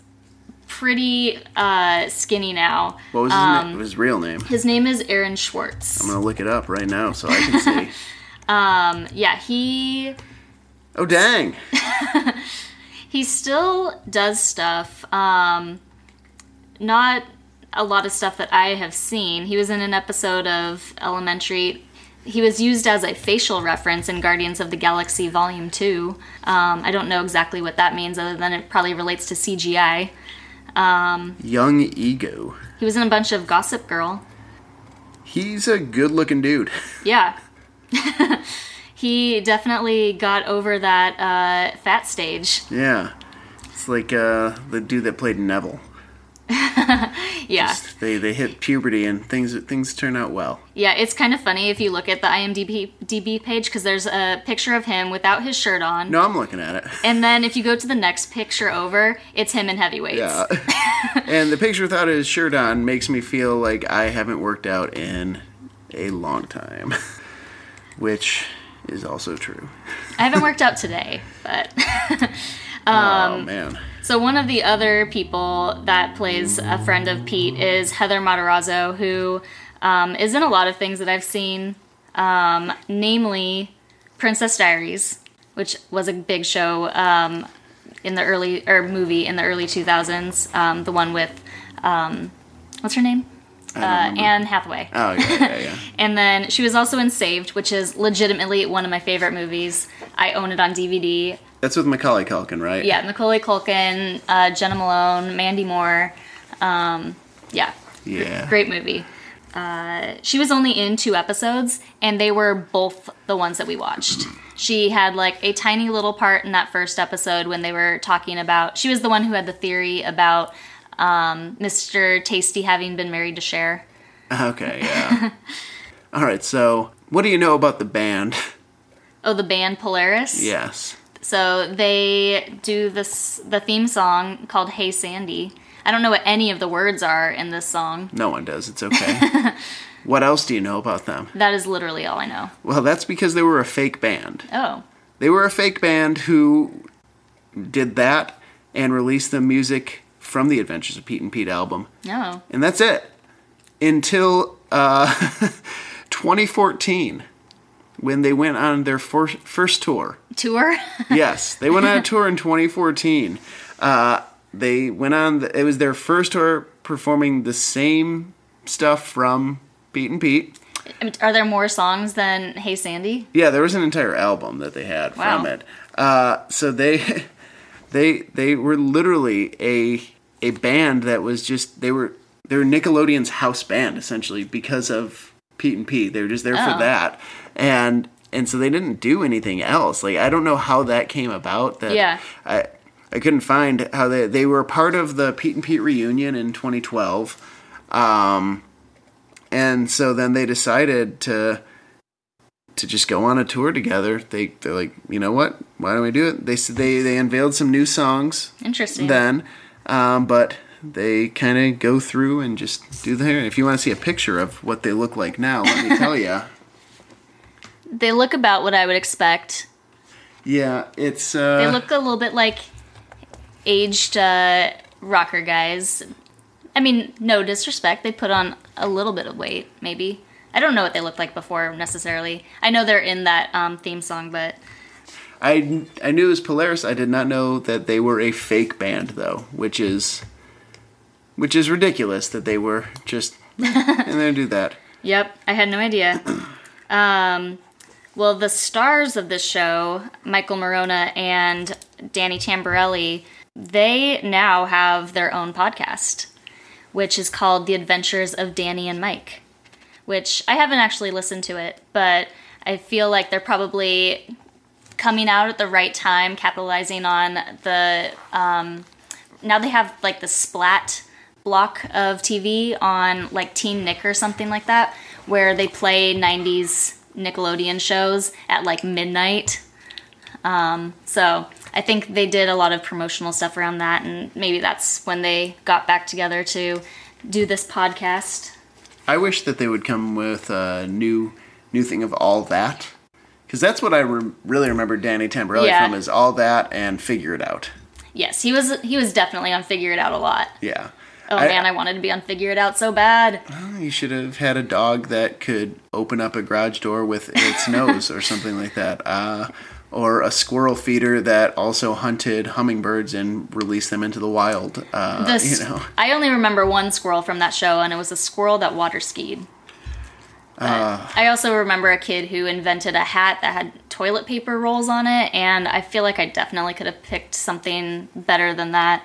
pretty uh, skinny now. What was his, Um, name? his real name? His name is Aaron Schwartz. I'm gonna look it up right now so I can see. Um, yeah, he oh dang! he still does stuff. Um, not a lot of stuff that I have seen. He was in an episode of Elementary. He was used as a facial reference in Guardians of the Galaxy Volume 2. Um, I don't know exactly what that means, other than it probably relates to CGI. Young Ego. He was in a bunch of Gossip Girl. He's a good-looking dude. Yeah. he definitely got over that uh, fat stage. yeah. It's like uh, the dude that played Neville. Yeah. They they hit puberty and things things turn out well. Yeah, it's kind of funny if you look at the IMDb DB page because there's a picture of him without his shirt on. No, I'm looking at it. And then if you go to the next picture over, it's him in heavyweights. Yeah. and the picture without his shirt on makes me feel like I haven't worked out in a long time, which is also true. I haven't worked out today, but oh um, man. So one of the other people that plays a friend of Pete is Heather Matarazzo, who um, is in a lot of things that I've seen, um, namely Princess Diaries, which was a big show um, in the early or movie in the early 2000s. Um, the one with um, what's her name? Uh. Anne Hathaway. Oh yeah, yeah, yeah. And then she was also in Saved, which is legitimately one of my favorite movies. I own it on DVD. That's with Macaulay Culkin, right? Yeah, Macaulay Culkin, uh, Jena Malone, Mandy Moore. Um, yeah, Yeah. great movie. Uh, she was only in two episodes, and they were both the ones that we watched. She had like a tiny little part in that first episode when they were talking about. She was the one who had the theory about um, Mr. Tasty having been married to Cher. Okay, yeah. All right, so what do you know about the band? Oh, the band Polaris. yes. So they do this the theme song called "Hey Sandy." I don't know what any of the words are in this song. No one does. It's okay. what else do you know about them? That is literally all I know. Well, that's because they were a fake band. Oh, They were a fake band who did that and released the music from the Adventures of Pete and Pete album. no. And that's it. Until uh, 2014, when they went on their fir- first tour. Tour? Yes, they went on a tour in 2014. Uh, they went on, the, it was their first tour performing the same stuff from Pete and Pete. Are there more songs than "Hey Sandy"? Yeah, there was an entire album that they had Wow. from it. Uh, so they they they were literally a a band that was just they were they were Nickelodeon's house band essentially because of Pete and Pete. They were just there Oh. for that, and and so they didn't do anything else. Like I don't know how that came about. That Yeah. I I couldn't find how they they were part of the Pete and Pete reunion in 2012. Um, and so then they decided to to just go on a tour together. They they're like, you know what? Why don't we do it? They said they they unveiled some new songs Interesting. then, um, but they kind of go through and just do the hair. If you want to see a picture of what they look like now, let me tell you. They look about what I would expect. Yeah, it's uh, They look a little bit like aged uh, rocker guys. I mean, no disrespect. They put on a little bit of weight, maybe. I don't know what they looked like before necessarily. I know they're in that um, theme song, but I I knew it was Polaris. I did not know that they were a fake band though, which is which is ridiculous that they were just and they do that. Yep, I had no idea. Um, well, the stars of this show, Michael Maronna and Danny Tamberelli, they now have their own podcast, which is called The Adventures of Danny and Mike. Which I haven't actually listened to it, but I feel like they're probably coming out at the right time, capitalizing on the um, now they have like the splat block of TV on like Teen Nick or something like that, where they play 90s Nickelodeon shows at like midnight. Um, so I think they did a lot of promotional stuff around that, and maybe that's when they got back together to do this podcast. I wish that they would come with a new new thing of all that. Because that's what I re- really remember Danny Tamberelli Yeah. from is all that and figure it out. Yes, he was he was definitely on Figure It Out a lot. Yeah. Oh man, I wanted to be on Figure It Out so bad. You should have had a dog that could open up a garage door with its nose or something like that. Uh, or a squirrel feeder that also hunted hummingbirds and released them into the wild. Uh, you know, I only remember one squirrel from that show, and it was a squirrel that water skied. Ah. I also remember a kid who invented a hat that had toilet paper rolls on it, and I feel like I definitely could have picked something better than that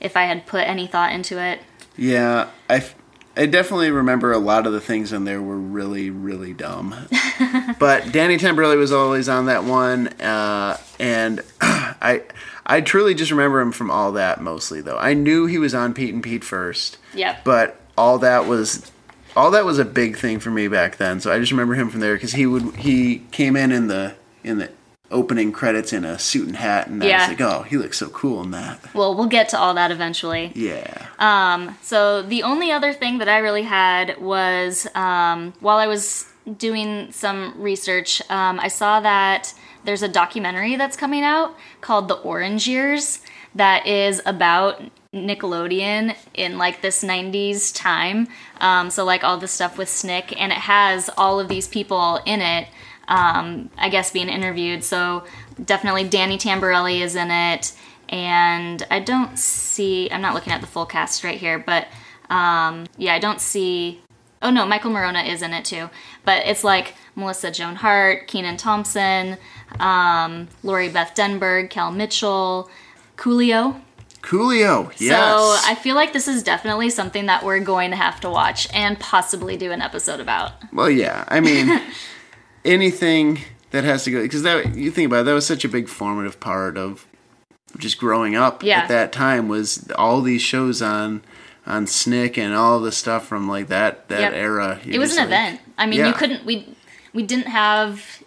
if I had put any thought into it. Yeah, I, f- I definitely remember a lot of the things in there were really, really dumb. but Danny Tamberelli was always on that one, uh, and I, I truly just remember him from all that mostly. Though I knew he was on Pete and Pete first. Yep. but all that was all that was a big thing for me back then so i just remember him from there because he would he came in in the in the opening credits in a suit and hat and i was like oh he looks so cool in that well, we'll get to all that eventually. yeah Um, So the only other thing that I really had was um, while I was doing some research, um, I saw that there's a documentary that's coming out called The Orange Years that is about Nickelodeon in like this 90s time. Um, so like all the stuff with SNICK, and it has all of these people in it. Um, I guess being interviewed. So definitely Danny Tamberelli is in it, and I don't see. I'm not looking at the full cast right here, but um, yeah, I don't see. Oh no, Michael Maronna is in it too. But it's like Melissa Joan Hart, Kenan Thompson, um, Lori Beth Denberg, Kel Mitchell, Coolio. Coolio, yes. So I feel like this is definitely something that we're going to have to watch and possibly do an episode about. Well, yeah. I mean, anything that has to go because that you think about it, that was such a big formative part of just growing up Yeah. at that time was all these shows on on SNICK and all the stuff from like that that Yep. era. it was an event. I mean, Yeah. you couldn't we we didn't have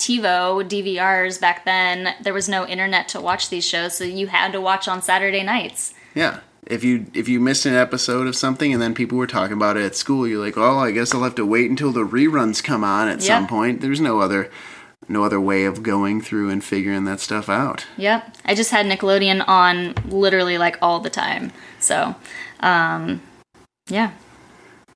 TiVo DVRs back then. There was no internet to watch these shows, so you had to watch on Saturday nights. Yeah. If you if you missed an episode of something and then people were talking about it at school, you're like, "Oh, I guess I'll have to wait until the reruns come on at some point." There's no other no other way of going through and figuring that stuff out. Yep. I just had Nickelodeon on literally like all the time. So, um, yeah.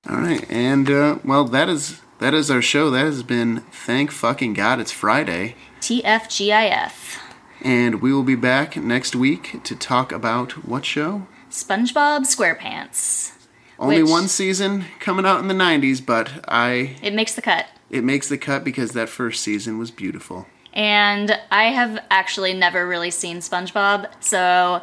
All right, and uh, well, that is that is our show. That has been thank fucking god it's Friday, TFGIF. and we will be back next week to talk about what show? SpongeBob SquarePants. Only Which- one season coming out in the '90s, but I It makes the cut. it makes the cut because that first season was beautiful. And I have actually never really seen SpongeBob, so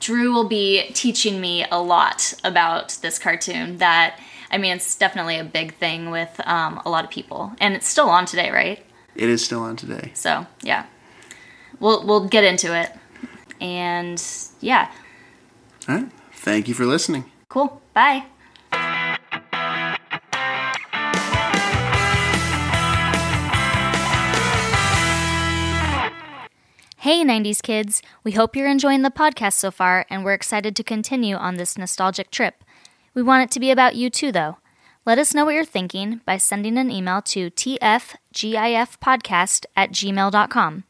Drew will be teaching me a lot about this cartoon that I mean it's definitely a big thing with um, a lot of people. And it's still on today, right? It is still on today. So yeah. We'll we'll get into it. And yeah. Thank you for listening. Cool. Bye. Hey, 90s kids! We hope you're enjoying the podcast so far, and we're excited to continue on this nostalgic trip. We want it to be about you too, though. Let us know what you're thinking by sending an email to tfgifpodcast at gmail.com.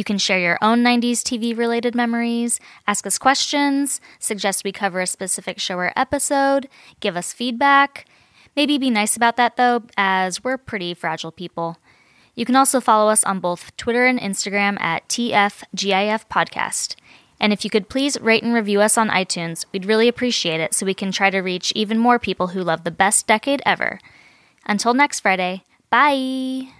You can share your own 90s TV related memories, ask us questions, suggest we cover a specific show or episode, give us feedback. Maybe be nice about that though, as we're pretty fragile people. You can also follow us on both Twitter and Instagram at TFGIF Podcast. And if you could please rate and review us on iTunes, we'd really appreciate it so we can try to reach even more people who love the best decade ever. Until next Friday, bye!